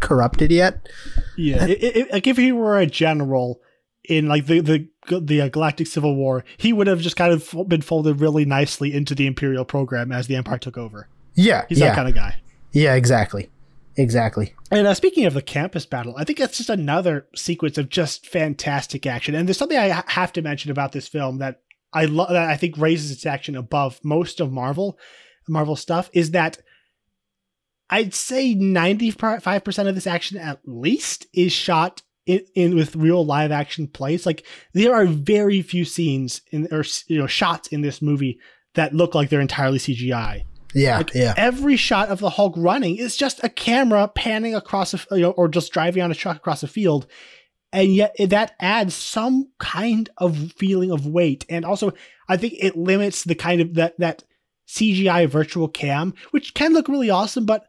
corrupted yet. Yeah. It, it, like if he were a general in like the the the uh, Galactic Civil War, he would have just kind of been folded really nicely into the Imperial program as the Empire took over. Yeah, He's yeah, that kind of guy. yeah, exactly, exactly. And uh, speaking of the campus battle, I think that's just another sequence of just fantastic action. And there's something I have to mention about this film that I love that I think raises its action above most of Marvel Marvel stuff is that I'd say 95% of this action at least is shot in, in with real live action plays. Like there are very few scenes in or you know shots in this movie that look like they're entirely CGI Yeah, Like, yeah, every shot of the Hulk running is just a camera panning across a, you know, or just driving on a truck across a field. And yet eh, that adds some kind of feeling of weight. And also I think it limits the kind of that, that CGI virtual cam, which can look really awesome, but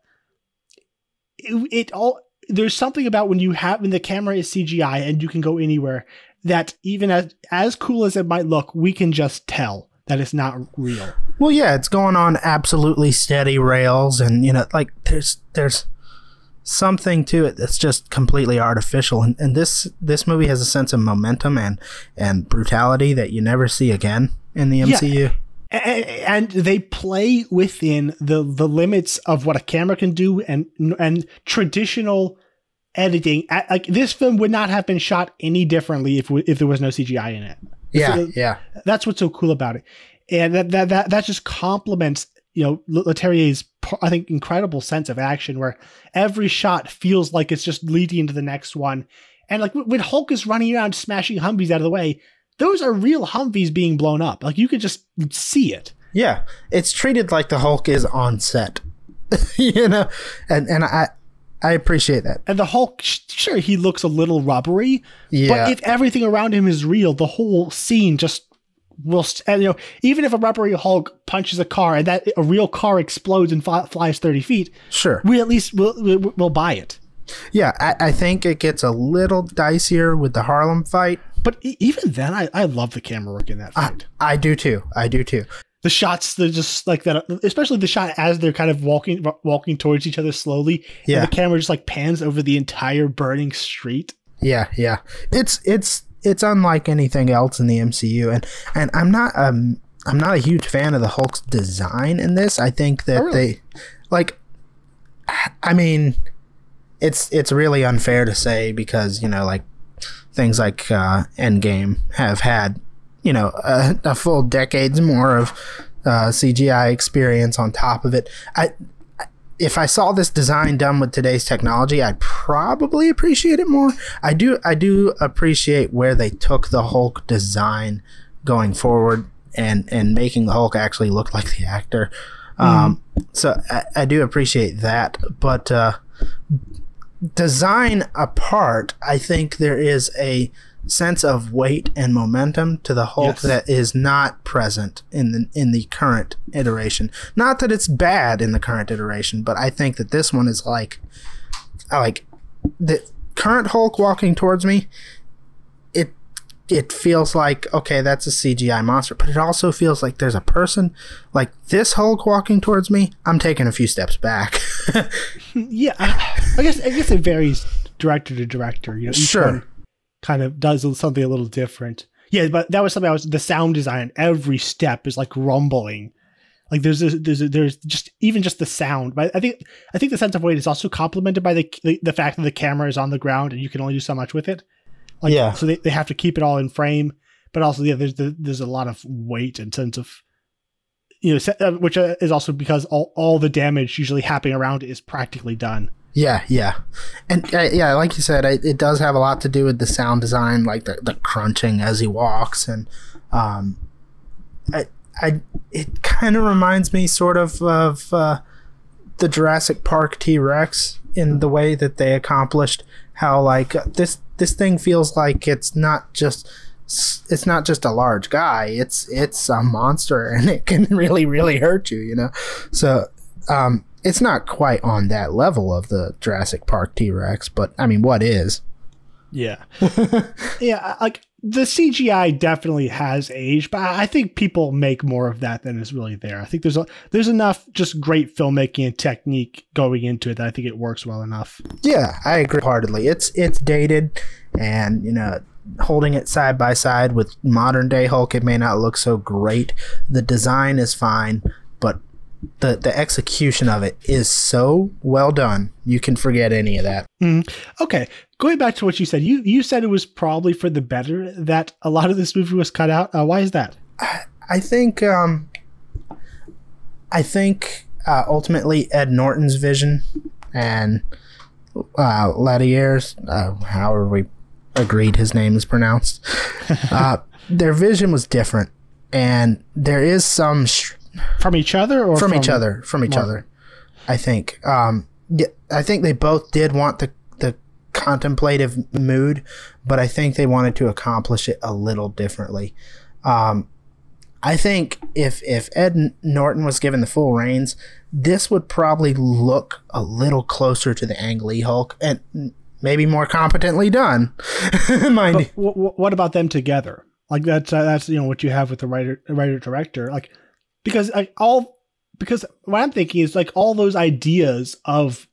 it, it all, there's something about when you have, when the camera is CGI and you can go anywhere that even as, as cool as it might look, we can just tell that it's not real. Well, yeah, it's going on absolutely steady rails, and you know, like there's there's something to it that's just completely artificial, and, and this this movie has a sense of momentum and and brutality that you never see again in the MCU. A- and they play within the the limits of what a camera can do and and traditional editing. Like this film would not have been shot any differently if we, if there was no CGI in it. Yeah, So- yeah, that's what's so cool about it. And that that that, that just complements you know Le- Leterrier's I think incredible sense of action where every shot feels like it's just leading into the next one. And like when Hulk is running around smashing Humvees out of the way those are real Humvees being blown up. Like you could just see it. Yeah. It's treated like the Hulk is on set, you know, and and I I appreciate that. And the Hulk, sure, he looks a little rubbery, Yeah, but if everything around him is real, the whole scene just will. And, you know, even if a rubbery Hulk punches a car and that a real car explodes and fly, flies thirty feet, sure. we at least will will buy it. Yeah, I, I think it gets a little dicier with the Harlem fight. But even then, I, I love the camera work in that I, fight. I do too. I do too. the shots, they're just like that, especially the shot as they're kind of walking walking towards each other slowly. Yeah. And the camera just like pans over the entire burning street. Yeah, yeah. It's it's it's unlike anything else in the MCU, and and I'm not um I'm not a huge fan of the Hulk's design in this. I think that Oh, really? they like. I mean, it's it's really unfair to say because you know like things like uh, Endgame have had you know a, a full decades more of uh, CGI experience on top of it. I if I saw this design done with today's technology, I'd probably appreciate it more. I do I do appreciate where they took the Hulk design going forward and and making the Hulk actually look like the actor. Um, so I, I do appreciate that, but uh, design apart, I think there is a sense of weight and momentum to the Hulk Yes. that is not present in the in the current iteration. Not that it's bad in the current iteration, but I think that this one is like like the current Hulk walking towards me. It it feels like okay, that's a CGI monster, but it also feels like there's a person like this Hulk walking towards me. I'm taking a few steps back. Yeah, I, I guess I guess it varies director to director. You know, Sure. one kind of does something a little different. Yeah, but that was something I was the sound design. Every step is like rumbling. Like there's a, there's a, there's just even just the sound. But I think I think the sense of weight is also complemented by the, the the fact that the camera is on the ground and you can only do so much with it. Like, Yeah. So they, they have to keep it all in frame, but also yeah, there's the, there's a lot of weight and sense of you know, uh, which uh, is also because all all the damage usually happening around is practically done. Yeah, yeah, and uh, yeah, like you said, it, it does have a lot to do with the sound design, like the, the crunching as he walks, and um, I, I it kind of reminds me sort of of uh, the Jurassic Park T Rex in the way that they accomplished how like this this thing feels like it's not just it's not just a large guy it's it's a monster and it can really really hurt you you know? So um it's not quite on that level of the Jurassic Park T-Rex but I mean what is Yeah. yeah, like the CGI definitely has aged, but I think people make more of that than is really there. I think there's a, there's enough just great filmmaking and technique going into it that I think it works well enough. Yeah, I agree heartedly. It's it's dated, and you know, holding it side by side with modern day Hulk, it may not look so great. The design is fine, but the the execution of it is so well done. You can forget any of that. Okay, going back to what you said, you you said it was probably for the better that a lot of this movie was cut out. Uh, why is that? I think um, I think uh, ultimately Ed Norton's vision and uh, Ladier's, uh, however we agreed his name is pronounced, uh, their vision was different, and there is some sh- From each other or from, each other, from each other. I think. Um, yeah, I think they both did want the the contemplative mood, but I think they wanted to accomplish it a little differently. Um, I think if if Ed Norton was given the full reins, this would probably look a little closer to the Ang Lee Hulk and maybe more competently done. Mind you. But w- what about them together? Like that's uh, that's you know what you have with the writer writer director. Like because like all because what I'm thinking is like all those ideas of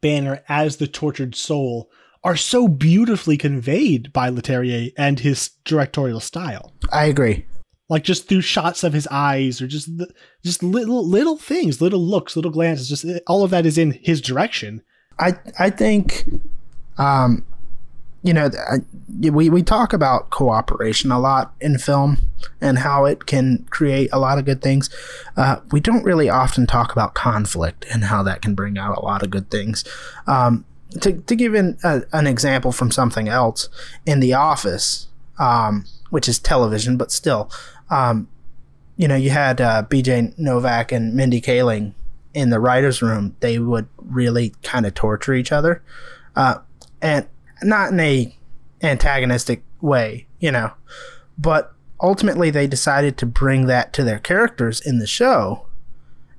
Banner as the tortured soul are so beautifully conveyed by Leterrier and his directorial style. I agree. Like just through shots of his eyes or just the, just little little things, little looks, little glances, just all of that is in his direction. I I think, um, you know, we we talk about cooperation a lot in film and how it can create a lot of good things. Uh, we don't really often talk about conflict and how that can bring out a lot of good things. Um, to to give an a, an example from something else in The Office, um, which is television, but still, um, you know, you had uh, B.J. Novak and Mindy Kaling in the writers' room. They would really kind of torture each other, uh, and not in a antagonistic way, you know, but ultimately they decided to bring that to their characters in the show,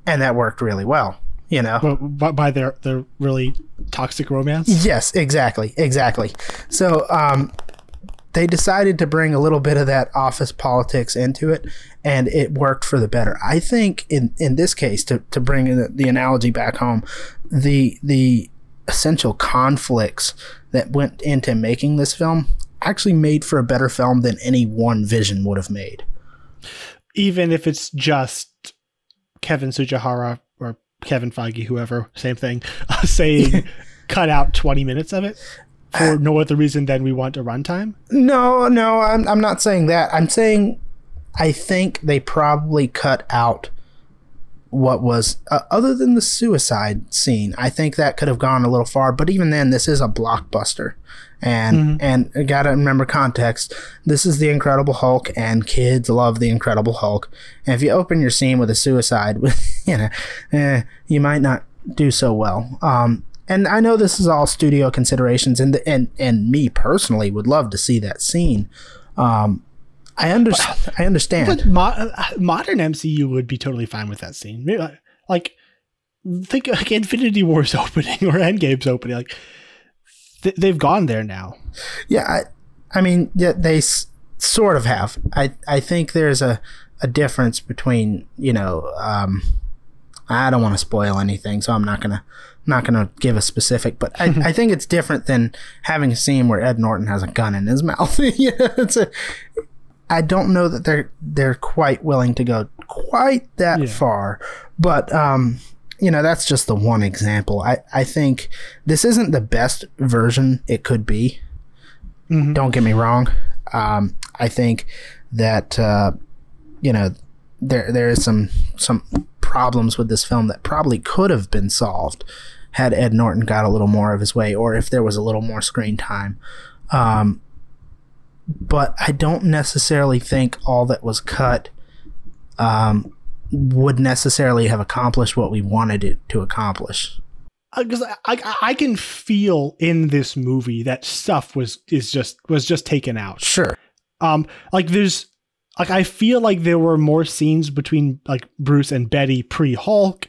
and that worked really well, you know. By, by their their really toxic romance. Yes, exactly, exactly. So um, they decided to bring a little bit of that office politics into it, and it worked for the better. I think in in this case, to to bring the, the analogy back home, the the essential conflicts that went into making this film actually made for a better film than any one vision would have made. even if it's just Kevin Tsujihara or Kevin Feige, whoever, same thing, uh, saying cut out 20 minutes of it for no other reason than we want a runtime. No, no, I'm, I'm not saying that. I'm saying I think they probably cut out what was uh, other than the suicide scene. I think that could have gone a little far, but even then, this is a blockbuster, and and gotta remember context. This is the Incredible Hulk, and kids love the Incredible Hulk. And if you open your scene with a suicide, with you know, eh, you might not do so well. Um, and I know this is all studio considerations, and the, and and me personally would love to see that scene. Um, I understand. I understand. But mo- uh, modern MCU would be totally fine with that scene. Maybe, like- Like, think like Infinity War's opening or Endgame's opening. Like, th- they've gone there now. Yeah, I, I mean, yeah, they s- sort of have. I, I think there's a, a difference between, you know, um, I don't want to spoil anything, so I'm not gonna, not gonna give a specific. But I, I think it's different than having a scene where Ed Norton has a gun in his mouth. it's a. I don't know that they're they're quite willing to go quite that Yeah. far, but um, you know that's just the one example. I I think this isn't the best version it could be. Don't get me wrong. Um, I think that uh, you know there there is some some problems with this film that probably could have been solved had Ed Norton got a little more of his way, or if there was a little more screen time. Um, but I don't necessarily think all that was cut um, would necessarily have accomplished what we wanted it to accomplish. because I, I I can feel in this movie that stuff was is just was just taken out. Sure. Um, like there's like I feel like there were more scenes between like Bruce and Betty pre Hulk.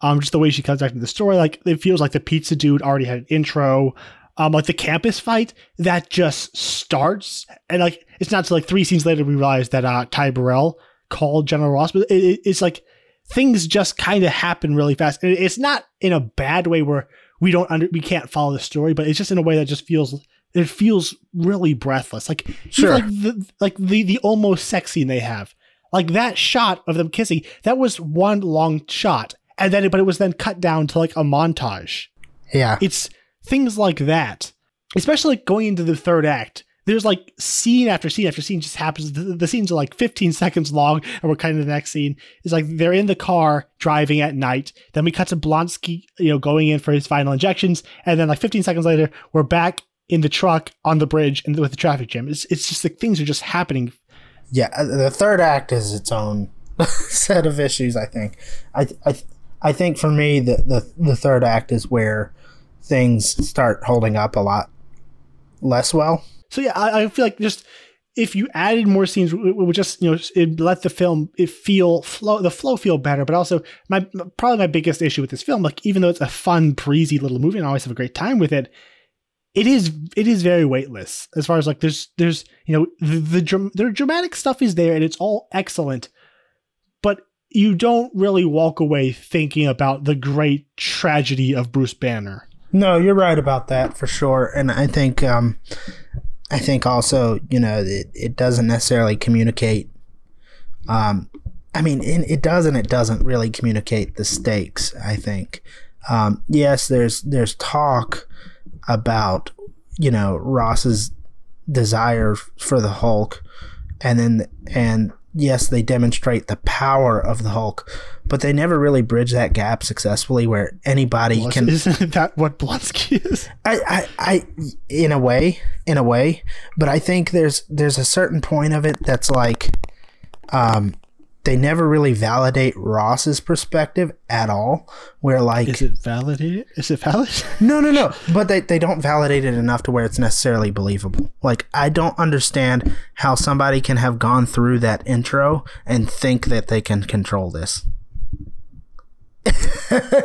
Um, just the way she comes back to the story, like it feels like the pizza dude already had an intro. Um, like the campus fight that just starts, and like it's not till like three scenes later we realize that uh Ty Burrell called General Ross, but it, it, it's like things just kind of happen really fast. And it's not in a bad way where we don't under we can't follow the story, but it's just in a way that just feels it feels really breathless. Like Sure. like the like the the almost sex scene they have, like that shot of them kissing, that was one long shot, and then but it was then cut down to like a montage. Yeah. It's things like that, especially like going into the third act. There's like scene after scene after scene just happens. The, the scenes are like 15 seconds long, and we're kind of the next scene is like they're in the car driving at night. Then we cut to Blonsky, you know, going in for his final injections, and then like 15 seconds later, we're back in the truck on the bridge and with the traffic jam. It's it's just like things are just happening. Yeah, uh, the third act is its own set of issues. I think. I I I think for me, the the the third act is where things start holding up a lot less well. So yeah, I, I feel like just if you added more scenes, it would just you know it let the film it feel flow the flow feel better. But also my probably my biggest issue with this film, like even though it's a fun breezy little movie and I always have a great time with it, it is it is very weightless as far as like there's there's you know the the, the dramatic stuff is there and it's all excellent, but you don't really walk away thinking about the great tragedy of Bruce Banner. No, you're right about that for sure, and I think um, I think also you know it, it doesn't necessarily communicate. Um, I mean, it, it does and it doesn't really communicate the stakes. I think. Um, yes, there's there's talk about you know Ross's desire for the Hulk, and then and yes, they demonstrate the power of the Hulk, but they never really bridge that gap successfully where anybody can Isn't that what Blonsky is? I, I, I, in a way, in a way, but I think there's there's a certain point of it that's like, um, they never really validate Ross's perspective at all. Where like, Is it validated? Is it valid? no, no, no, but they they don't validate it enough to where it's necessarily believable. Like, I don't understand how somebody can have gone through that intro and think that they can control this.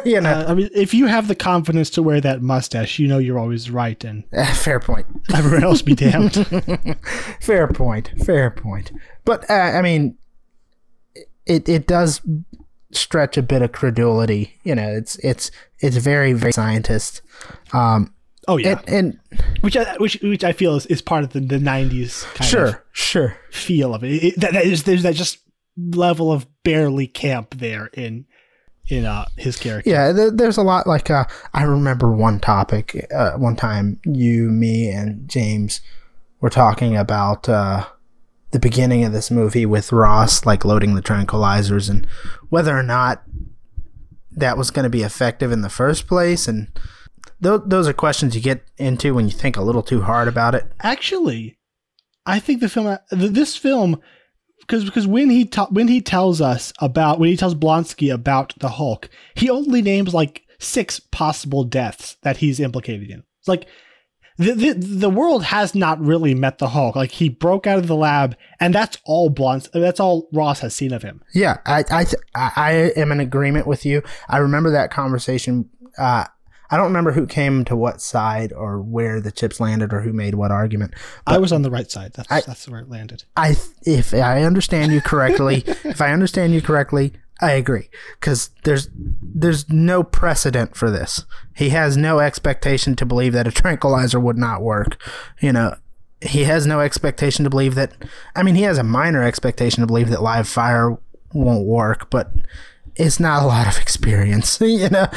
you know, Uh, I mean, if you have the confidence to wear that mustache, you know you're always right, and fair point. everyone else be damned. fair point fair point but uh, i mean it it does stretch a bit of credulity you know it's it's it's very very scientist um Oh yeah, and, and which I, which which I feel is, is part of the, the '90s sure of sure feel of it. it that, that is, there's that just level of barely camp there in in uh his character. yeah th- there's a lot like uh i remember one topic uh one time you me and james were talking about uh the beginning of this movie with ross like loading the tranquilizers and whether or not that was going to be effective in the first place and th- those are questions you get into when you think a little too hard about it Actually, I think the film, this film, because because when he ta- when he tells us about when he tells Blonsky about the Hulk, he only names like six possible deaths that he's implicated in. It's like the, the the world has not really met the Hulk. Like he broke out of the lab, and that's all Blons. That's all Ross has seen of him. Yeah, I I th- I I am in agreement with you. I remember that conversation. Uh, I don't remember who came to what side or where the chips landed or who made what argument. I was on the right side. That's I- that's where it landed. I if I understand you correctly, if I understand you correctly, I agree because there's there's no precedent for this. He has no expectation to believe that a tranquilizer would not work. You know, he has no expectation to believe that. I mean, he has a minor expectation to believe that live fire won't work, but it's not a lot of experience. You know,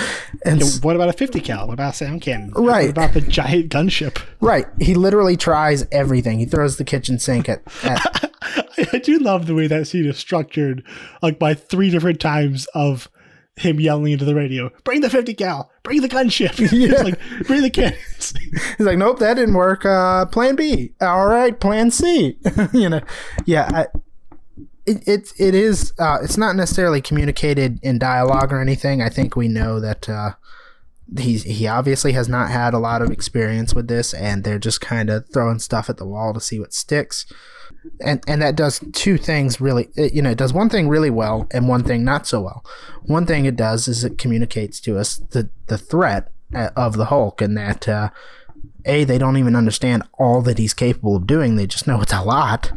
and What about a 50 cal? What about a sound cannon? Right. What about the giant gunship? right, he literally tries everything. He throws the kitchen sink at, at I do love the way that scene is structured, like by three different times of him yelling into the radio, "Bring the 50 cal! Bring the gunship!" Yeah. Like, "Bring the cannons!" He's like, nope, that didn't work. Uh, plan B. All right, plan C. you know, yeah. I, it, it, it is uh, it's not necessarily communicated in dialogue or anything. I think we know that uh, he obviously has not had a lot of experience with this, and they're just kind of throwing stuff at the wall to see what sticks. And and that does two things really. It, you know, it does one thing really well and one thing not so well. One thing it does is it communicates to us the the threat uh, of the Hulk, and that. Uh, a, they don't even understand all that he's capable of doing. They just know it's a lot.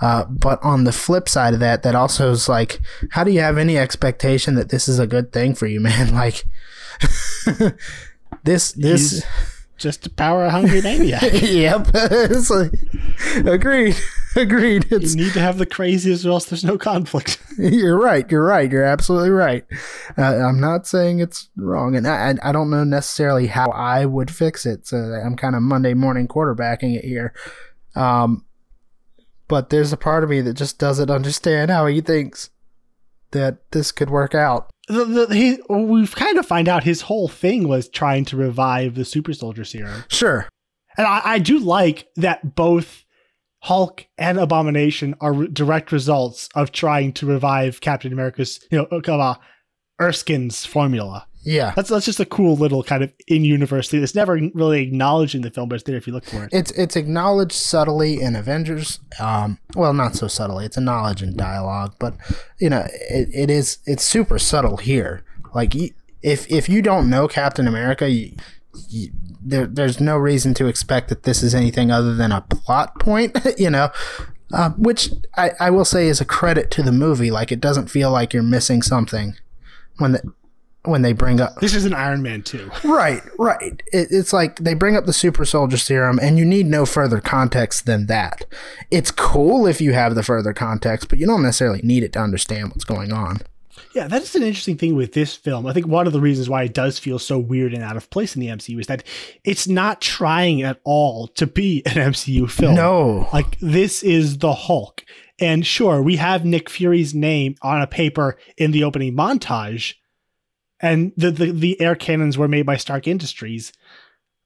Uh, but on the flip side of that, that also is like, how do you have any expectation that this is a good thing for you, man? Like, this, this. He's just a power hungry maniac. yep. it's like, agreed. Agreed. It's, you need to have the craziest, or else there's no conflict. You're right. You're right. You're absolutely right. Uh, I'm not saying it's wrong, and I, I don't know necessarily how I would fix it. So I'm kind of Monday morning quarterbacking it here. Um, but there's a part of me that just doesn't understand how he thinks that this could work out. The, the, he, we've kind of find out his whole thing was trying to revive the super soldier serum. Sure. And I, I do like that both Hulk and Abomination are re- direct results of trying to revive Captain America's, you know, uh, Erskine's formula. Yeah. That's that's just a cool little kind of in-universe thing. It's never really acknowledged in the film, but it's there if you look for it. It's it's acknowledged subtly in Avengers. Um, well, not so subtly. It's acknowledged in dialogue, but you know, it, it is it's super subtle here. Like if if you don't know Captain America, you, you, there there's no reason to expect that this is anything other than a plot point. you know, uh, which I, I will say is a credit to the movie. Like it doesn't feel like you're missing something when the when they bring up this is an Iron Man too. right, right. It, it's like they bring up the super soldier serum, and you need no further context than that. It's cool if you have the further context, but you don't necessarily need it to understand what's going on. Yeah, that is an interesting thing with this film. I think one of the reasons why it does feel so weird and out of place in the MCU is that it's not trying at all to be an MCU film. No. Like, this is the Hulk. And sure, we have Nick Fury's name on a paper in the opening montage, and the, the, the air cannons were made by Stark Industries.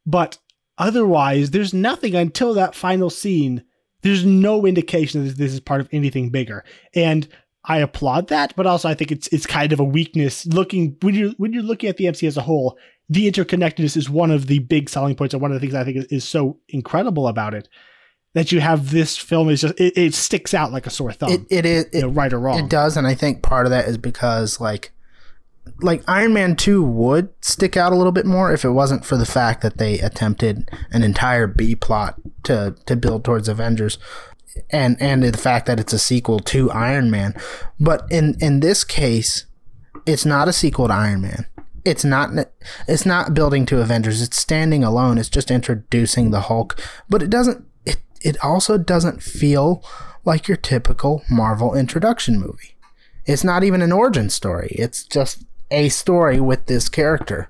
But otherwise, there's nothing until that final scene. There's no indication that this is part of anything bigger. And I applaud that, but also I think it's it's kind of a weakness. Looking when you're when you're looking at the MC as a whole, the interconnectedness is one of the big selling points, and one of the things I think is, is so incredible about it. That you have this film is just it, it sticks out like a sore thumb. It it is you know, right or wrong. It does, and I think part of that is because like like Iron Man 2 would stick out a little bit more if it wasn't for the fact that they attempted an entire B plot to to build towards Avengers and and the fact that it's a sequel to Iron Man. But in in this case, it's not a sequel to Iron Man. It's not it's not building to Avengers. It's standing alone. It's just introducing the Hulk, but it doesn't it it also doesn't feel like your typical Marvel introduction movie. It's not even an origin story. It's just a story with this character.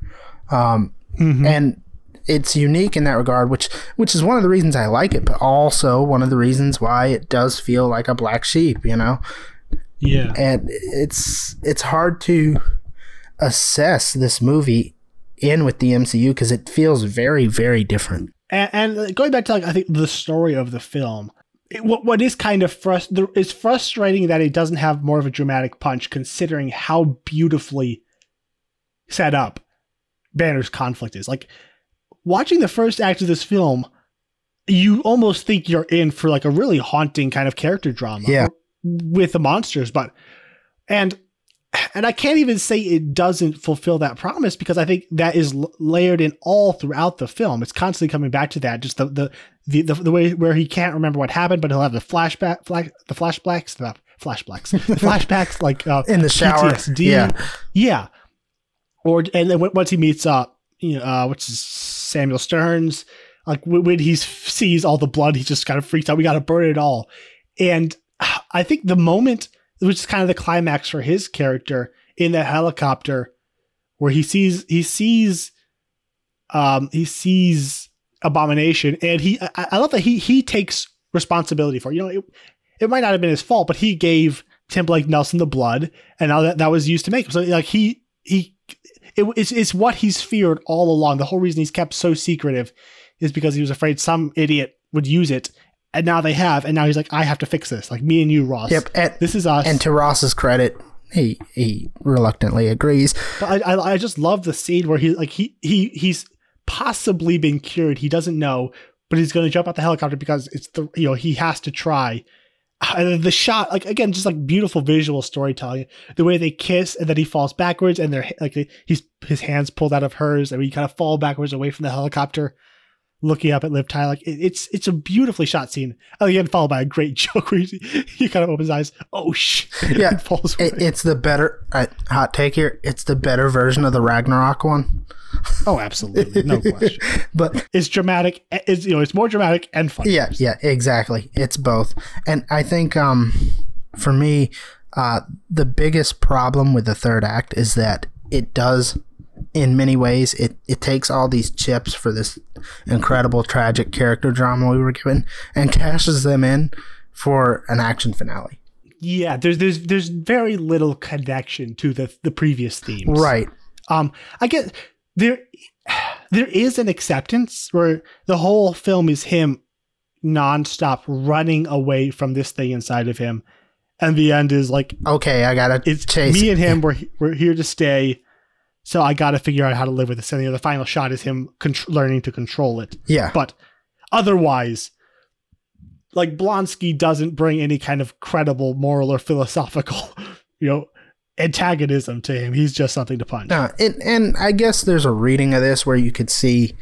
Um, mm-hmm. and it's unique in that regard, which which is one of the reasons I like it, but also one of the reasons why it does feel like a black sheep, you know. Yeah. And it's it's hard to assess this movie in with the MCU because it feels very very different. And, and, going back to like I think the story of the film, it, what what is kind of frust- it's frustrating that it doesn't have more of a dramatic punch, considering how beautifully set up Banner's conflict is. Like watching the first act of this film, you almost think you're in for like a really haunting kind of character drama yeah. with the monsters. But and and I can't even say it doesn't fulfill that promise because I think that is l- layered in all throughout the film. It's constantly coming back to that, just the the the, the, the way where he can't remember what happened, but he'll have the flashback, flash, the flashbacks, the flashbacks, the flashbacks, like uh, in the shower. PTSD. Yeah, yeah. Or and then once he meets up, you know, uh, which is Samuel Sterns. Like when he sees all the blood, he just kind of freaks out. We got to burn it all. And I think the moment, which is kind of the climax for his character in the helicopter, where he sees he sees, um, he sees abomination, and he I, I love that he he takes responsibility for it. you know it, it might not have been his fault, but he gave Tim Blake Nelson the blood, and now that that was used to make him. So like he he it, it's, it's what he's feared all along. The whole reason he's kept so secretive is because he was afraid some idiot would use it and now they have, and now he's like, I have to fix this. Like me and you, Ross. Yep. And, This is us. and to Ross's credit, he he reluctantly agrees. But I, I I just love the scene where he like he he he's possibly been cured. He doesn't know, but he's going to jump out the helicopter because it's the you know he has to try. Then the shot, like again, just like beautiful visual storytelling. The way they kiss, and then he falls backwards, and they're like he's his hands pulled out of hers, and we kind of fall backwards away from the helicopter, looking up at Liv Tyler. Like it, it's it's a beautifully shot scene. And again, followed by a great joke where he, he kind of opens his eyes. Oh shit! Yeah, falls away. It, it's the better uh, hot take here. It's the better version of the Ragnarok one, oh, absolutely, no question. but it's dramatic. It's you know it's more dramatic and fun. Yeah, yeah, exactly. It's both. And I think um for me, uh the biggest problem with the third act is that it does in many ways it, it takes all these chips for this incredible tragic character drama we were given and cashes them in for an action finale. yeah. There's there's there's very little connection to the the previous themes. Right. Um, I get there. There is an acceptance where the whole film is him nonstop running away from this thing inside of him, and the end is like Okay, I gotta it's chase. me and him. We're we're here to stay. So I got to figure out how to live with this. And you know, the final shot is him contr- learning to control it. yeah. But otherwise, like Blonsky doesn't bring any kind of credible moral or philosophical, you know, antagonism to him. He's just something to punch. No, and, and I guess there's a reading of this where you could see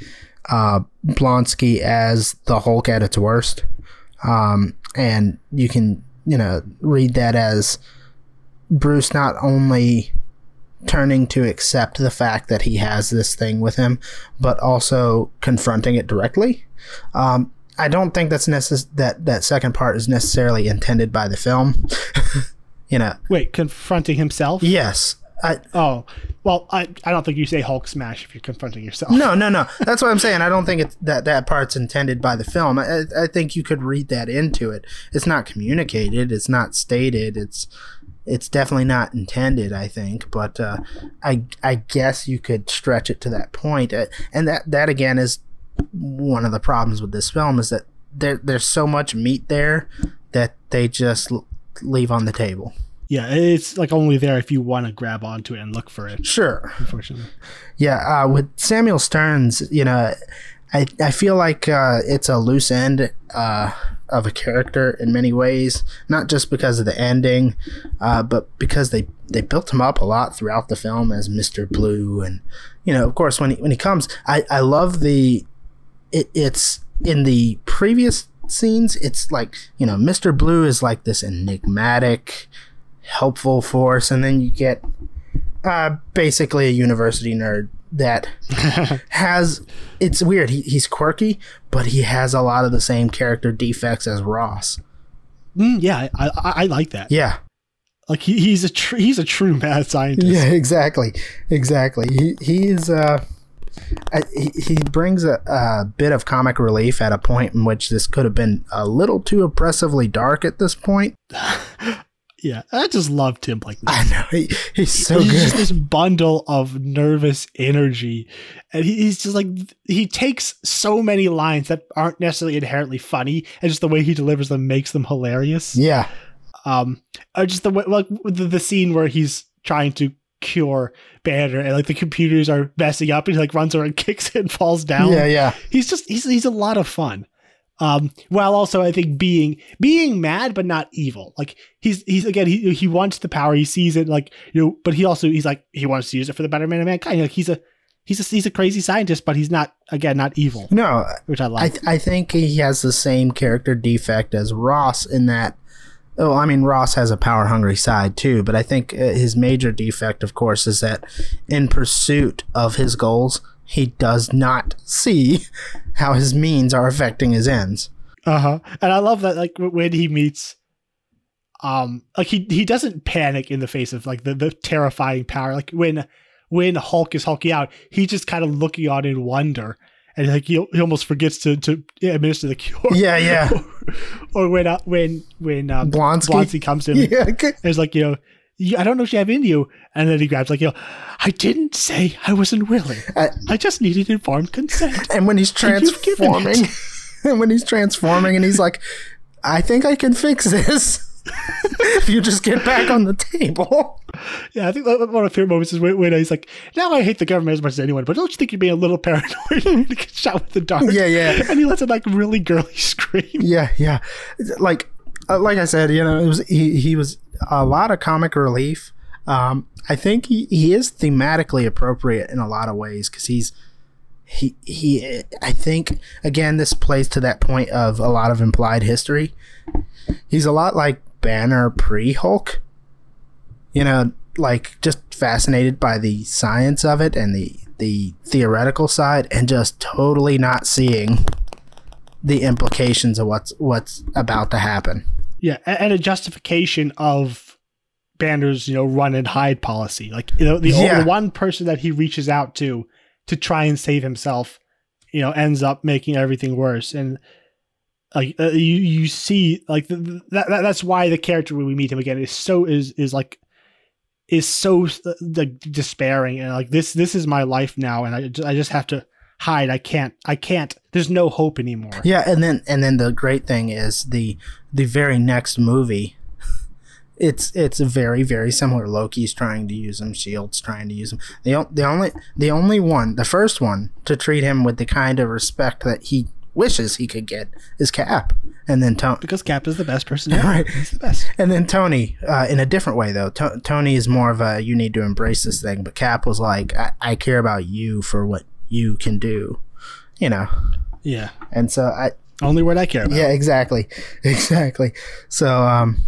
uh, Blonsky as the Hulk at its worst. Um, and you can, you know, read that as Bruce not only turning to accept the fact that he has this thing with him, but also confronting it directly. Um, I don't think that's necess- that that second part is necessarily intended by the film. you know, Wait, confronting himself? yes, I, Oh, well, I, I don't think you say Hulk smash if you're confronting yourself. No, no, no. That's what I'm saying. I don't think it's that that part's intended by the film. I, I think you could read that into it. It's not communicated. It's not stated. It's it's definitely not intended. I think, but uh, I I guess you could stretch it to that point. Uh, and that that again is one of the problems with this film is that there there's so much meat there that they just leave on the table. Yeah, it's like only there if you want to grab onto it and look for it, Sure. unfortunately. Yeah, uh, with Samuel Stearns, you know, I, I feel like uh, it's a loose end uh, of a character in many ways, not just because of the ending, uh, but because they, they built him up a lot throughout the film as Mr. Blue. And, you know, of course, when he, when he comes, I, I love the. It, it's in the previous scenes, it's like, you know, Mr. Blue is like this enigmatic, helpful force, and then you get uh, basically a university nerd that has it's weird he, he's quirky but he has a lot of the same character defects as ross Mm, yeah, I, I, I like that. yeah Like he, he's a tr- he's a true mad scientist. yeah exactly exactly he, he is uh I- he, he brings a, a bit of comic relief at a point in which this could have been a little too oppressively dark at this point Yeah, I just love Tim Blake. i know he, he's so good. he's good just this bundle of nervous energy, and he, he's just like he takes so many lines that aren't necessarily inherently funny, and just the way he delivers them makes them hilarious. yeah Um, or just the way like the, the scene where he's trying to cure Banner, and like the computers are messing up, and he like runs over and kicks it and falls down. yeah yeah he's just he's he's a lot of fun. Um, while also I think being being mad but not evil. Like he's he's again he he wants the power. He sees it like you know, but he also he's like he wants to use it for the betterment of mankind. Like he's a he's a he's a crazy scientist, but he's not again not evil, no which I I, like. th- I think he has the same character defect as Ross in that. Oh, I mean, Ross has a power hungry side too, but I think uh, his major defect, of course, is that in pursuit of his goals, he does not see how his means are affecting his ends. Uh huh. And I love that like when he meets. Um, like he he doesn't panic in the face of like the, the terrifying power. Like when when Hulk is hulking out, he's just kind of looking on in wonder, and like he, he almost forgets to to administer the cure. Yeah, yeah. or when uh, when when uh, Blonsky? Blonsky comes to him, Yeah, and it's like you know, I don't know what you have in you, and then he grabs like you know, I didn't say I wasn't willing. I- I just needed informed consent. and when he's You've given transforming, when he's transforming and he's like, I think I can fix this. if you just get back on the table. Yeah, I think one of my favorite moments is when, when he's like, "Now I hate the government as much as anyone, but don't you think you're being a little paranoid to get shot with the dart?" Yeah, yeah. And he lets a like really girly scream. Yeah, yeah. Like, uh, like I said, you know, it was he, he was a lot of comic relief. Um, I think he, he is thematically appropriate in a lot of ways because he's he he. I think again, this plays to that point of a lot of implied history. He's a lot like Banner pre Hulk. You know, like just fascinated by the science of it and the the theoretical side, and just totally not seeing the implications of what's what's about to happen. Yeah, and a justification of Banner's, you know, run and hide policy. Like, you know, the, Yeah. the one person that he reaches out to to try and save himself, you know, ends up making everything worse. And like uh, you, you see, like the, the- that, that that's why the character when we meet him again is so is is like is so uh, like despairing and like this this is my life now, and I I just have to hide. I can't I can't. There's no hope anymore. Yeah, and then and then the great thing is the the very next movie. It's it's very very similar. Loki's trying to use him. Shield's trying to use him. The the only the only one, the first one to treat him with the kind of respect that he wishes he could get is Cap, and then Tony. Because Cap is the best person. ever. Right. He's the best. And then Tony, uh, in a different way though. To- Tony is more of a you need to embrace this thing, but Cap was like, I, I care about you for what you can do, you know. Yeah. And so I, Only word I care about. yeah, exactly, exactly. So um,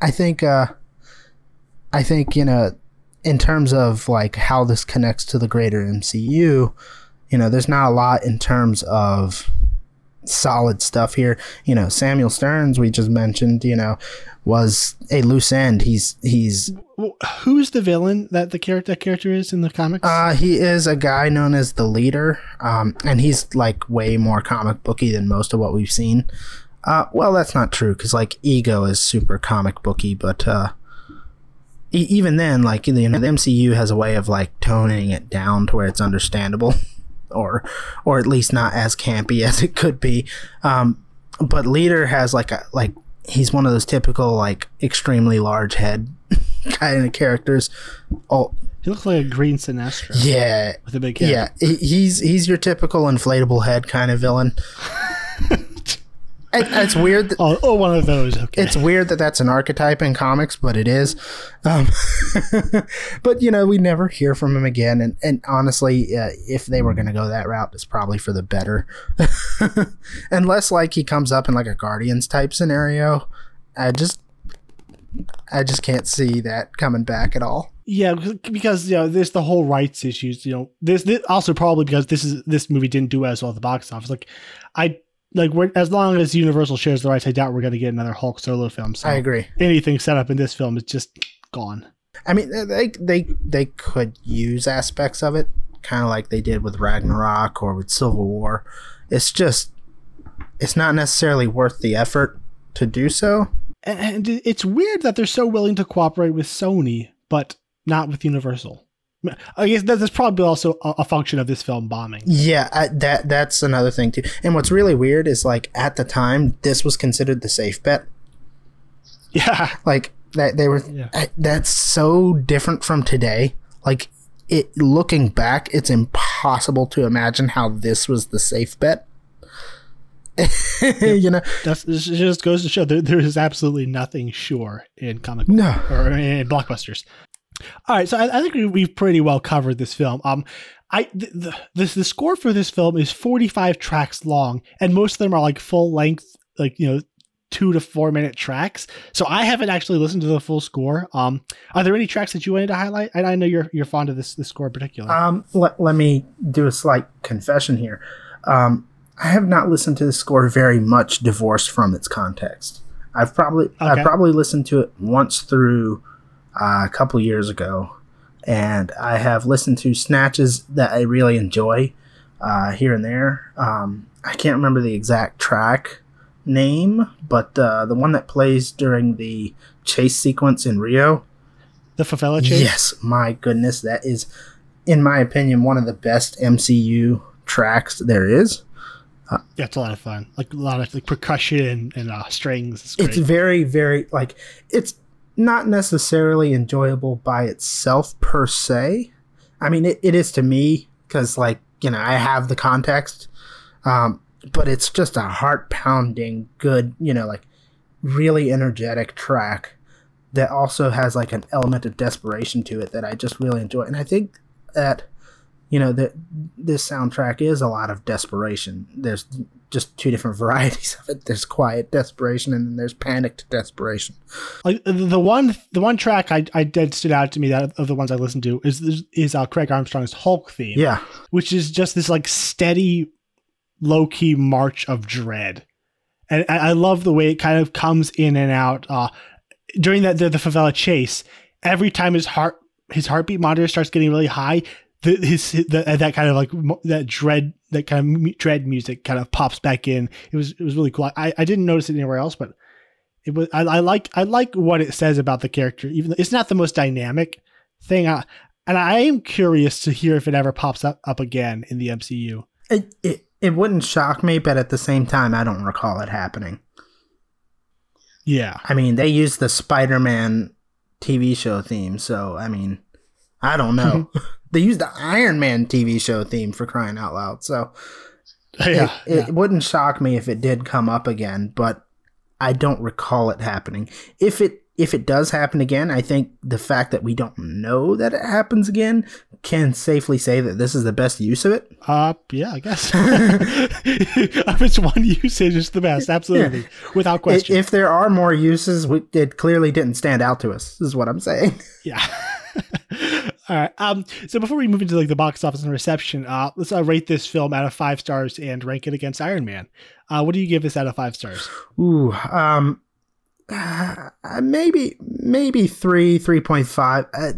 I think uh, I think you know, in terms of like how this connects to the greater MCU, you know, there's not a lot in terms of solid stuff here. You know, Samuel Stearns we just mentioned, you know, was a loose end. He's he's Who's the villain that the character that character is in the comics? uh he is a guy known as the leader. Um and he's like way more comic booky than most of what we've seen. Uh well that's not true cuz like Ego is super comic booky, but uh e- even then like you know the MCU has a way of like toning it down to where it's understandable or or at least not as campy as it could be. Um but leader has like a like he's one of those typical like extremely large head kind of characters. Oh, he looks like a green Sinestro yeah, with a big head. yeah, he's he's your typical inflatable head kind of villain. It- it's weird. That, Oh, oh, one of those. Okay. it's weird that that's an archetype in comics, but it is. Um, but you know, we never hear from him again. And and honestly, uh, if they were going to go that route, it's probably for the better. Unless like he comes up in like a Guardians type scenario, I just I just can't see that coming back at all. yeah, because- because you know there's the whole rights issues. You know, this, this also probably because this is this movie didn't do as well at the box office. Like, I like we're, as long as Universal shares the rights, I doubt we're going to get another Hulk solo film. So I agree. anything set up in this film is just gone. I mean, they they they could use aspects of it, kind of like they did with Ragnarok or with Civil War. It's just, it's not necessarily worth the effort to do so. And and it's weird that they're so willing to cooperate with Sony, but not with Universal. I guess that's probably also a, function of this film bombing. Yeah, I, that that's another thing too. And what's really weird is like at the time, this was considered the safe bet. Yeah, Like that they were. Yeah. I- That's so different from today. Like it, looking back, it's impossible to imagine how this was the safe bet. you know, that's it just goes to show there, there is absolutely nothing sure in comic book no. or in blockbusters. All right, so I, I think we, we've pretty well covered this film. Um, I the, the the score for this film is forty five tracks long, and most of them are like full length, like you know, two to four minute tracks. So I haven't actually listened to the full score. Um, are there any tracks that you wanted to highlight? And I know you're you're fond of this this score in particular. Um, let, let me do a slight confession here. Um, I have not listened to the score very much divorced from its context. I've probably Okay. I've probably listened to it once through uh, a couple years ago, and I have listened to snatches that I really enjoy uh, here and there. Um, I can't remember the exact track name, but uh, the one that plays during the chase sequence in Rio. the Favela Chase. Yes, my goodness, that is, in my opinion, one of the best MCU tracks there is. Yeah, it's a lot of fun. Like a lot of like percussion and uh, strings. It's, It's very, very like it's not necessarily enjoyable by itself per se. I mean, it, it is to me because like you know I have the context, um, but it's just a heart pounding, good, you know, like really energetic track that also has like an element of desperation to it that I just really enjoy, and I think that you know that this soundtrack is a lot of desperation. There's just two different varieties of it. There's quiet desperation and then there's panicked desperation. like the one the one track I I did stood out to me that of the ones I listened to is is uh, Craig Armstrong's Hulk theme. Yeah, which is just this like steady, low key march of dread, and I, I love the way it kind of comes in and out. Uh, during that the, the favela chase, every time his heart his heartbeat monitor starts getting really high, the, his the, that kind of like that dread that kind of dread music kind of pops back in. It was it was really cool. I, I didn't notice it anywhere else, but it was I, I like I like what it says about the character. Even though it's not the most dynamic thing, I, and I am curious to hear if it ever pops up up again in the MCU. it, it it wouldn't shock me, but at the same time, I don't recall it happening. Yeah, I mean, they used the Spider-Man TV show theme, so I mean, I don't know. they used the Iron Man TV show theme for crying out loud, so yeah, it, it yeah. wouldn't shock me if it did come up again, but I don't recall it happening. If it if it does happen again, I think the fact that we don't know that it happens again can safely say that this is the best use of it. Uh, yeah, I guess. if it's one usage, it's the best, absolutely, without I- question. If there are more uses, we, it clearly didn't stand out to us. Is what I'm saying. yeah. All right. Um. So before we move into like the box office and reception, uh, let's uh, rate this film out of five stars and rank it against Iron Man. Uh, what do you give this out of five stars? Ooh, um, uh, maybe maybe three, three point five. Uh,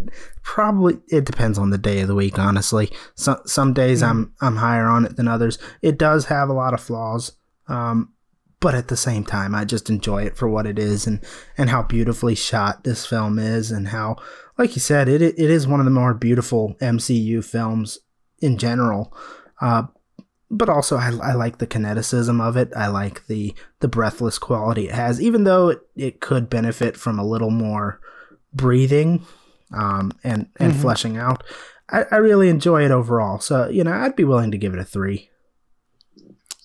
probably it depends on the day of the week. Honestly, some some days I'm I'm higher on it than others. It does have a lot of flaws, um, but at the same time, I just enjoy it for what it is and and how beautifully shot this film is, and how, like you said, it it is one of the more beautiful MCU films in general. Uh, but also I, I like the kineticism of it. I like the the breathless quality it has, even though it, it could benefit from a little more breathing um, and and Mhm. fleshing out. I, I really enjoy it overall. So you know, I'd be willing to give it a three.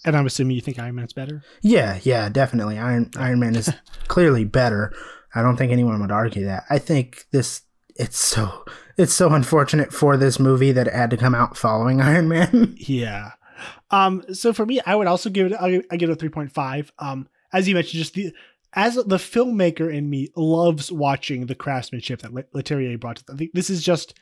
And I'm assuming you think Iron Man's better. Yeah, yeah, definitely. Iron Iron Man is clearly better. I don't think anyone would argue that. I think this it's so it's so unfortunate for this movie that it had to come out following Iron Man. Yeah. Um. So for me, I would also give it. I, give it a three point five. Um. As you mentioned, just the as the filmmaker in me loves watching the craftsmanship that Le- Leterrier brought to. I think this is just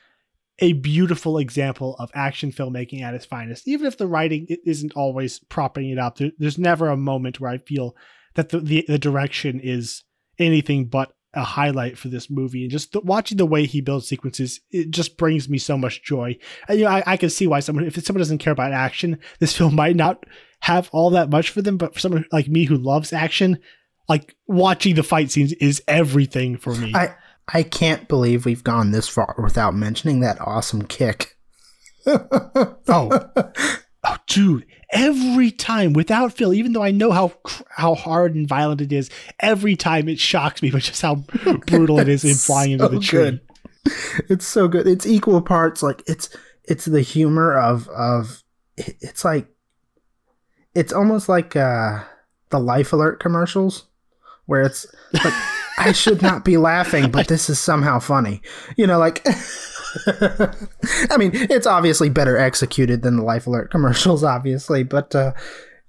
a beautiful example of action filmmaking at its finest. Even if the writing isn't always propping it up, there, there's never a moment where I feel that the, the the direction is anything but a highlight for this movie. And just the, watching the way he builds sequences, it just brings me so much joy. And, you know, I, I can see why someone, if someone doesn't care about action, this film might not have all that much for them. But for someone like me who loves action, like watching the fight scenes is everything for me. I I can't believe we've gone this far without mentioning that awesome kick. oh, oh, dude! Every time, without fail, even though I know how how hard and violent it is, every time it shocks me, but just how brutal it is in flying into the tree. good. It's so good. It's equal parts like it's it's the humor of of it's like it's almost like uh the life alert commercials where it's like I should not be laughing, but this is somehow funny. You know, like I mean, it's obviously better executed than the life alert commercials, obviously, but uh,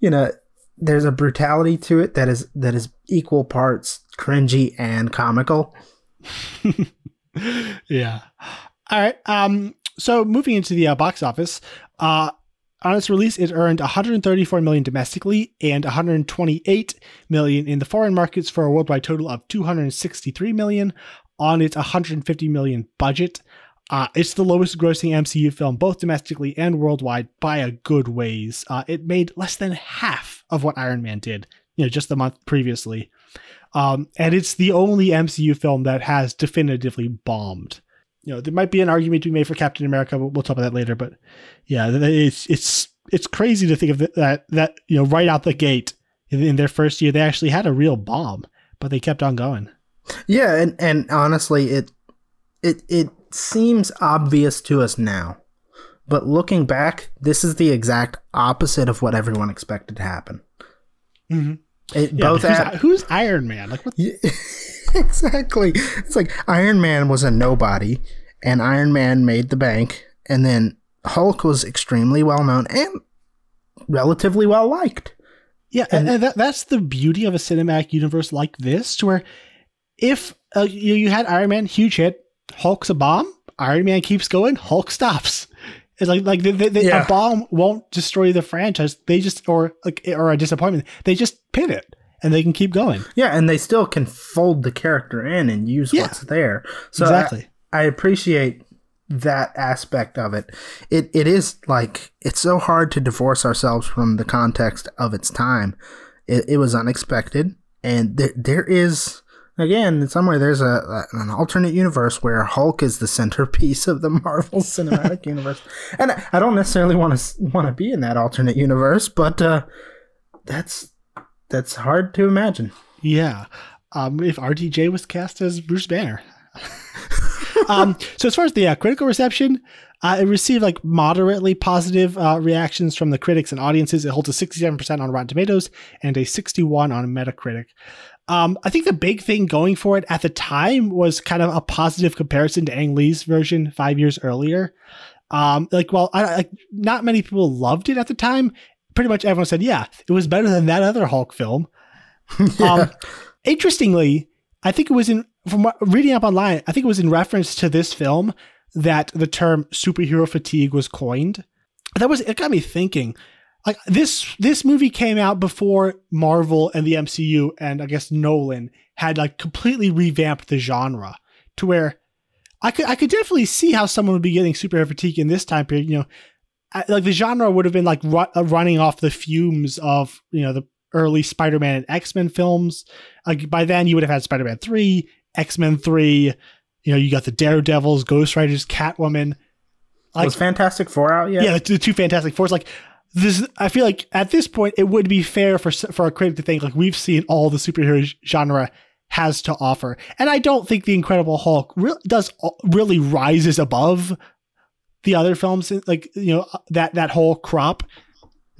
you know, there's a brutality to it that is that is equal parts cringy and comical. yeah. All right. Um. So moving into the uh, box office, uh, on its release, it earned 134 million domestically and 128 million in the foreign markets for a worldwide total of 263 million on its 150 million budget. Uh, it's the lowest grossing MCU film, both domestically and worldwide, by a good ways. Uh, it made less than half of what Iron Man did, you know, just the month previously. Um, and it's the only MCU film that has definitively bombed. You know, there might be an argument to be made for Captain America, but we'll talk about that later. But yeah, it's it's it's crazy to think of th- that that you know right out the gate in, in their first year they actually had a real bomb, but they kept on going. Yeah, and and honestly, it it it seems obvious to us now, but looking back, this is the exact opposite of what everyone expected to happen. Mm-hmm. It, Yeah, both who's, at, who's Iron Man? Like what? Yeah, exactly. It's like Iron Man was a nobody, and Iron Man made the bank, and then Hulk was extremely well known and relatively well liked. Yeah, and, and that, that's the beauty of a cinematic universe like this, to where if uh, you, you had Iron Man, huge hit, Hulk's a bomb, Iron Man keeps going, Hulk stops. It's like like they, they, they- Yeah. a bomb won't destroy the franchise. They just or like or a disappointment. They just pivot and they can keep going. Yeah, and they still can fold the character in and use Yeah. what's there. So exactly. I, I appreciate that aspect of it. It it is like it's so hard to divorce ourselves from the context of its time. It, it was unexpected, and there there is again somewhere there's a, an alternate universe where Hulk is the centerpiece of the Marvel Cinematic Universe, and I, don't necessarily want to want to be in that alternate universe, but uh, that's that's hard to imagine. Yeah. Um, if RDJ was cast as Bruce Banner. um, so as far as the uh, critical reception, uh, it received like moderately positive uh, reactions from the critics and audiences. It holds a 67% on Rotten Tomatoes and a 61 on Metacritic. Um, I think the big thing going for it at the time was kind of a positive comparison to Ang Lee's version five years earlier. Um, like, well, I, I, not many people loved it at the time. Pretty much everyone said, yeah, it was better than that other Hulk film. Um, interestingly, I think it was in from reading up online. I think it was in reference to this film that the term superhero fatigue was coined. That was it. Got me thinking. Like this, this movie came out before Marvel and the MCU, and I guess Nolan had like completely revamped the genre to where I could I could definitely see how someone would be getting superhero fatigue in this time period. You know, I- like the genre would have been like ru- uh, running off the fumes of you know the early Spider-Man and X-Men films. Like by then you would have had Spider-Man 3, X-Men 3, you know, you got the Daredevils, Ghost Riders, Catwoman. Like was Fantastic Four out yet? yeah, the, the two Fantastic Fours. Like this, I feel like at this point it would be fair for for a critic to think like we've seen all the superhero genre has to offer, and I don't think the Incredible Hulk really does uh, really rises above the other films. Like you know uh, that that whole crop.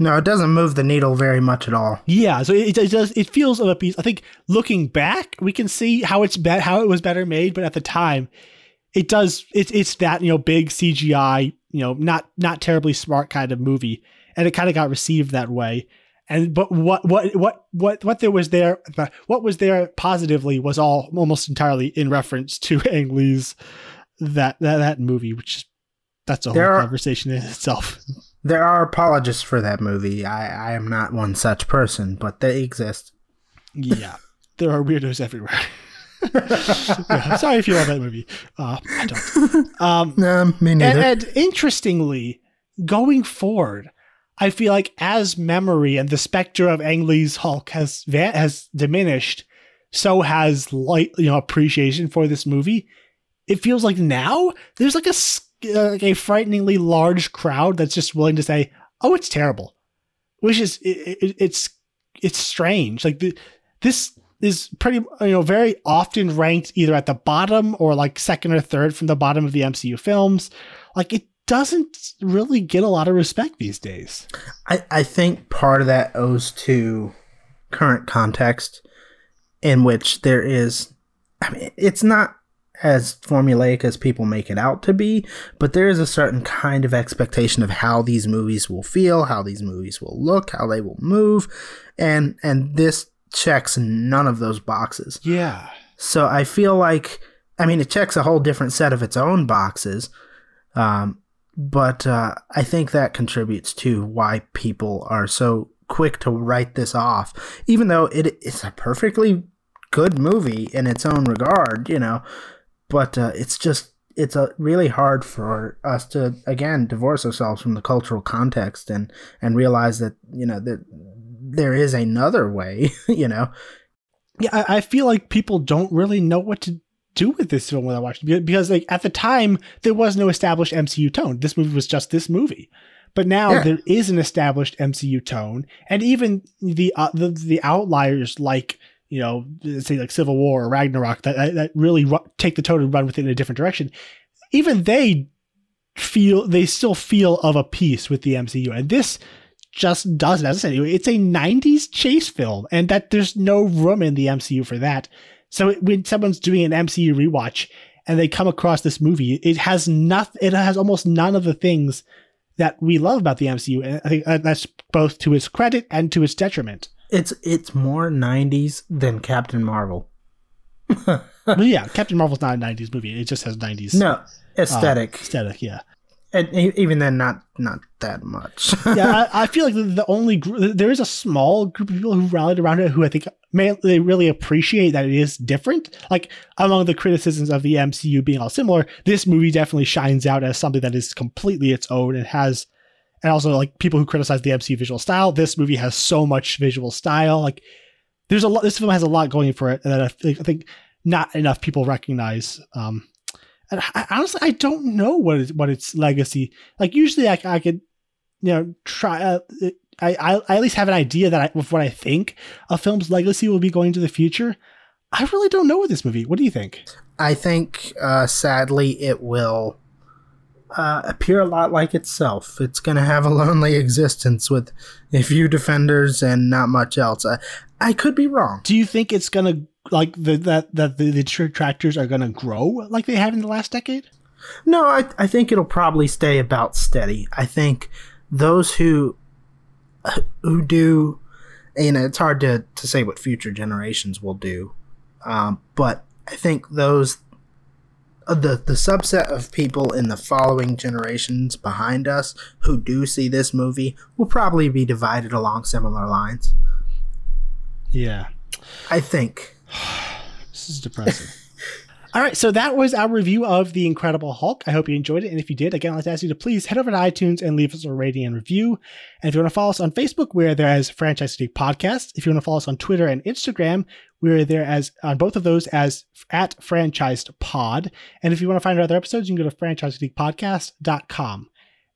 No, it doesn't move the needle very much at all. Yeah, so it, it does. It feels of a piece. I think looking back, we can see how it's be- how it was better made, but at the time, it does. It's it's that you know big CGI, you know, not not terribly smart kind of movie, and it kind of got received that way. And but what what what what what there was there, what was there positively was all almost entirely in reference to Ang Lee's that that that movie, which is that's a whole are- conversation in itself. There are apologists for that movie. I, I am not one such person, but they exist. Yeah, there are weirdos everywhere. yeah, sorry if you love that movie. Uh, I don't. Um, No, me and, neither. and interestingly, going forward, I feel like as memory and the specter of Ang Lee's Hulk has has diminished, so has light you know appreciation for this movie. It feels like now there's like a uh, like a frighteningly large crowd that's just willing to say, "Oh, it's terrible," which is it, it, it's it's strange. Like the, this is pretty you know very often ranked either at the bottom or like second or third from the bottom of the MCU films. Like it doesn't really get a lot of respect these days. I, I think part of that owes to current context in which there is I mean it's not as formulaic as people make it out to be, but there is a certain kind of expectation of how these movies will feel, how these movies will look, how they will move, and and this checks none of those boxes. Yeah. So I feel like, I mean, it checks a whole different set of its own boxes. Um, but uh, I think that contributes to why people are so quick to write this off, even though it is a perfectly good movie in its own regard, you know. But uh, it's just it's a really hard for us to again divorce ourselves from the cultural context and and realize that you know that there is another way, you know. Yeah, I feel like people don't really know what to do with this film without watching it because like at the time there was no established MCU tone. This movie was just this movie. But now Yeah. there is an established MCU tone, and even the uh, the the outliers like you know say like Civil War or Ragnarok that that, that really ru- take the tone and run with it in a different direction. Even they feel they still feel of a piece with the MCU, and this just doesn't. As I said, it's a '90s chase film, and that there's no room in the MCU for that. So when someone's doing an MCU rewatch and they come across this movie, it has nothing. It has almost none of the things that we love about the MCU, and I think uh, that's both to its credit and to its detriment. It's it's more '90s than Captain Marvel. but yeah, Captain Marvel's not a '90s movie; it just has '90s No uh, aesthetic, aesthetic. Yeah, and even then, not not that much. yeah. I, I feel like the, only there is a small group of people who rallied around it who I think may they really appreciate that it is different. Like among the criticisms of the MCU being all similar, this movie definitely shines out as something that is completely its own and has. And also, like people who criticize the MCU visual style, this movie has so much visual style. Like, there's a lot. This film has a lot going for it that I think, I think not enough people recognize. Um, and I, honestly, I don't know what is, what its legacy. Like, usually, I, I could, you know, try. Uh, I, I I at least have an idea that I, of what I think a film's legacy will be going into the future. I really don't know with this movie. What do you think? I think, uh, sadly, it will uh, appear a lot like itself. It's going to have a lonely existence with a few defenders and not much else. I, I could be wrong. Do you think it's gonna like the that that the, the detractors are gonna grow like they have in the last decade? No, I, I think it'll probably stay about steady. I think those who who do, you know, it's hard to, to say what future generations will do, um, but I think those uh, the the subset of people in the following generations behind us who do see this movie will probably be divided along similar lines. Yeah, I think. this is depressing. All right, so that was our review of The Incredible Hulk. I hope you enjoyed it. And if you did, again, I'd like to ask you to please head over to iTunes and leave us a rating and review. And if you want to follow us on Facebook, we're there as Franchise Critique Podcast. If you want to follow us on Twitter and Instagram, we're there as on both of those as at Franchised Pod. And if you want to find our other episodes, you can go to franchisecritiquepodcast.com.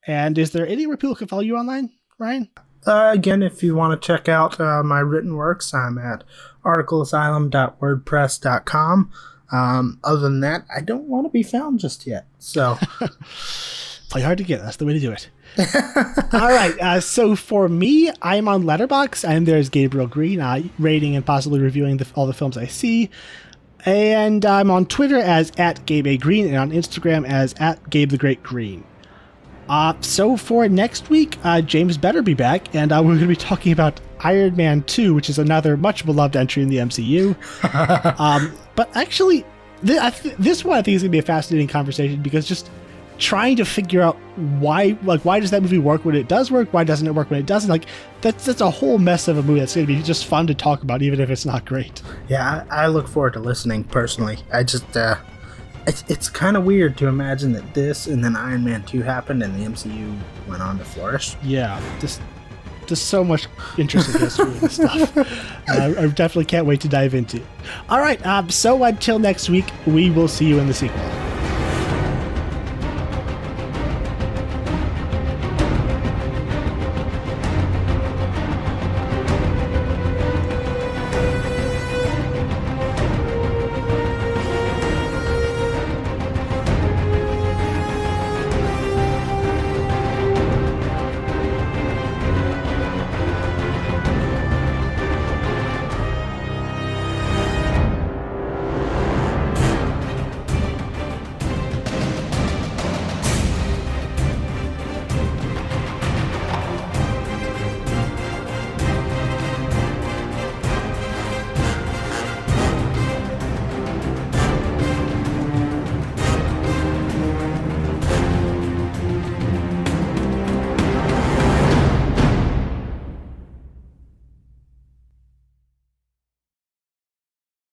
And is there anywhere people can follow you online, Ryan? Uh, again, if you want to check out uh, my written works, I'm at articleasylum.wordpress.com. Um, other than that, I don't want to be found just yet. So, Play hard to get. That's the way to do it. All right. Uh, so for me, I'm on Letterboxd. I'm there as Gabriel Green, uh, rating and possibly reviewing the, all the films I see. And I'm on Twitter as at Gabe A. Green and on Instagram as at Gabe the Great Green. Uh, so for next week, uh, James better be back, and uh, we're going to be talking about Iron Man 2, which is another much beloved entry in the MCU. um, but actually, th- I th- this one I think is going to be a fascinating conversation because just trying to figure out why, like, why does that movie work when it does work? Why doesn't it work when it doesn't? Like, that's that's a whole mess of a movie that's going to be just fun to talk about, even if it's not great. yeah, I, I look forward to listening personally. I just, uh, it's, it's kind of weird to imagine that this and then Iron Man 2 happened and the MCU went on to flourish. Yeah, just just so much interesting history and stuff. Uh, I definitely can't wait to dive into. All right, um, so until next week, we will see you in the sequel.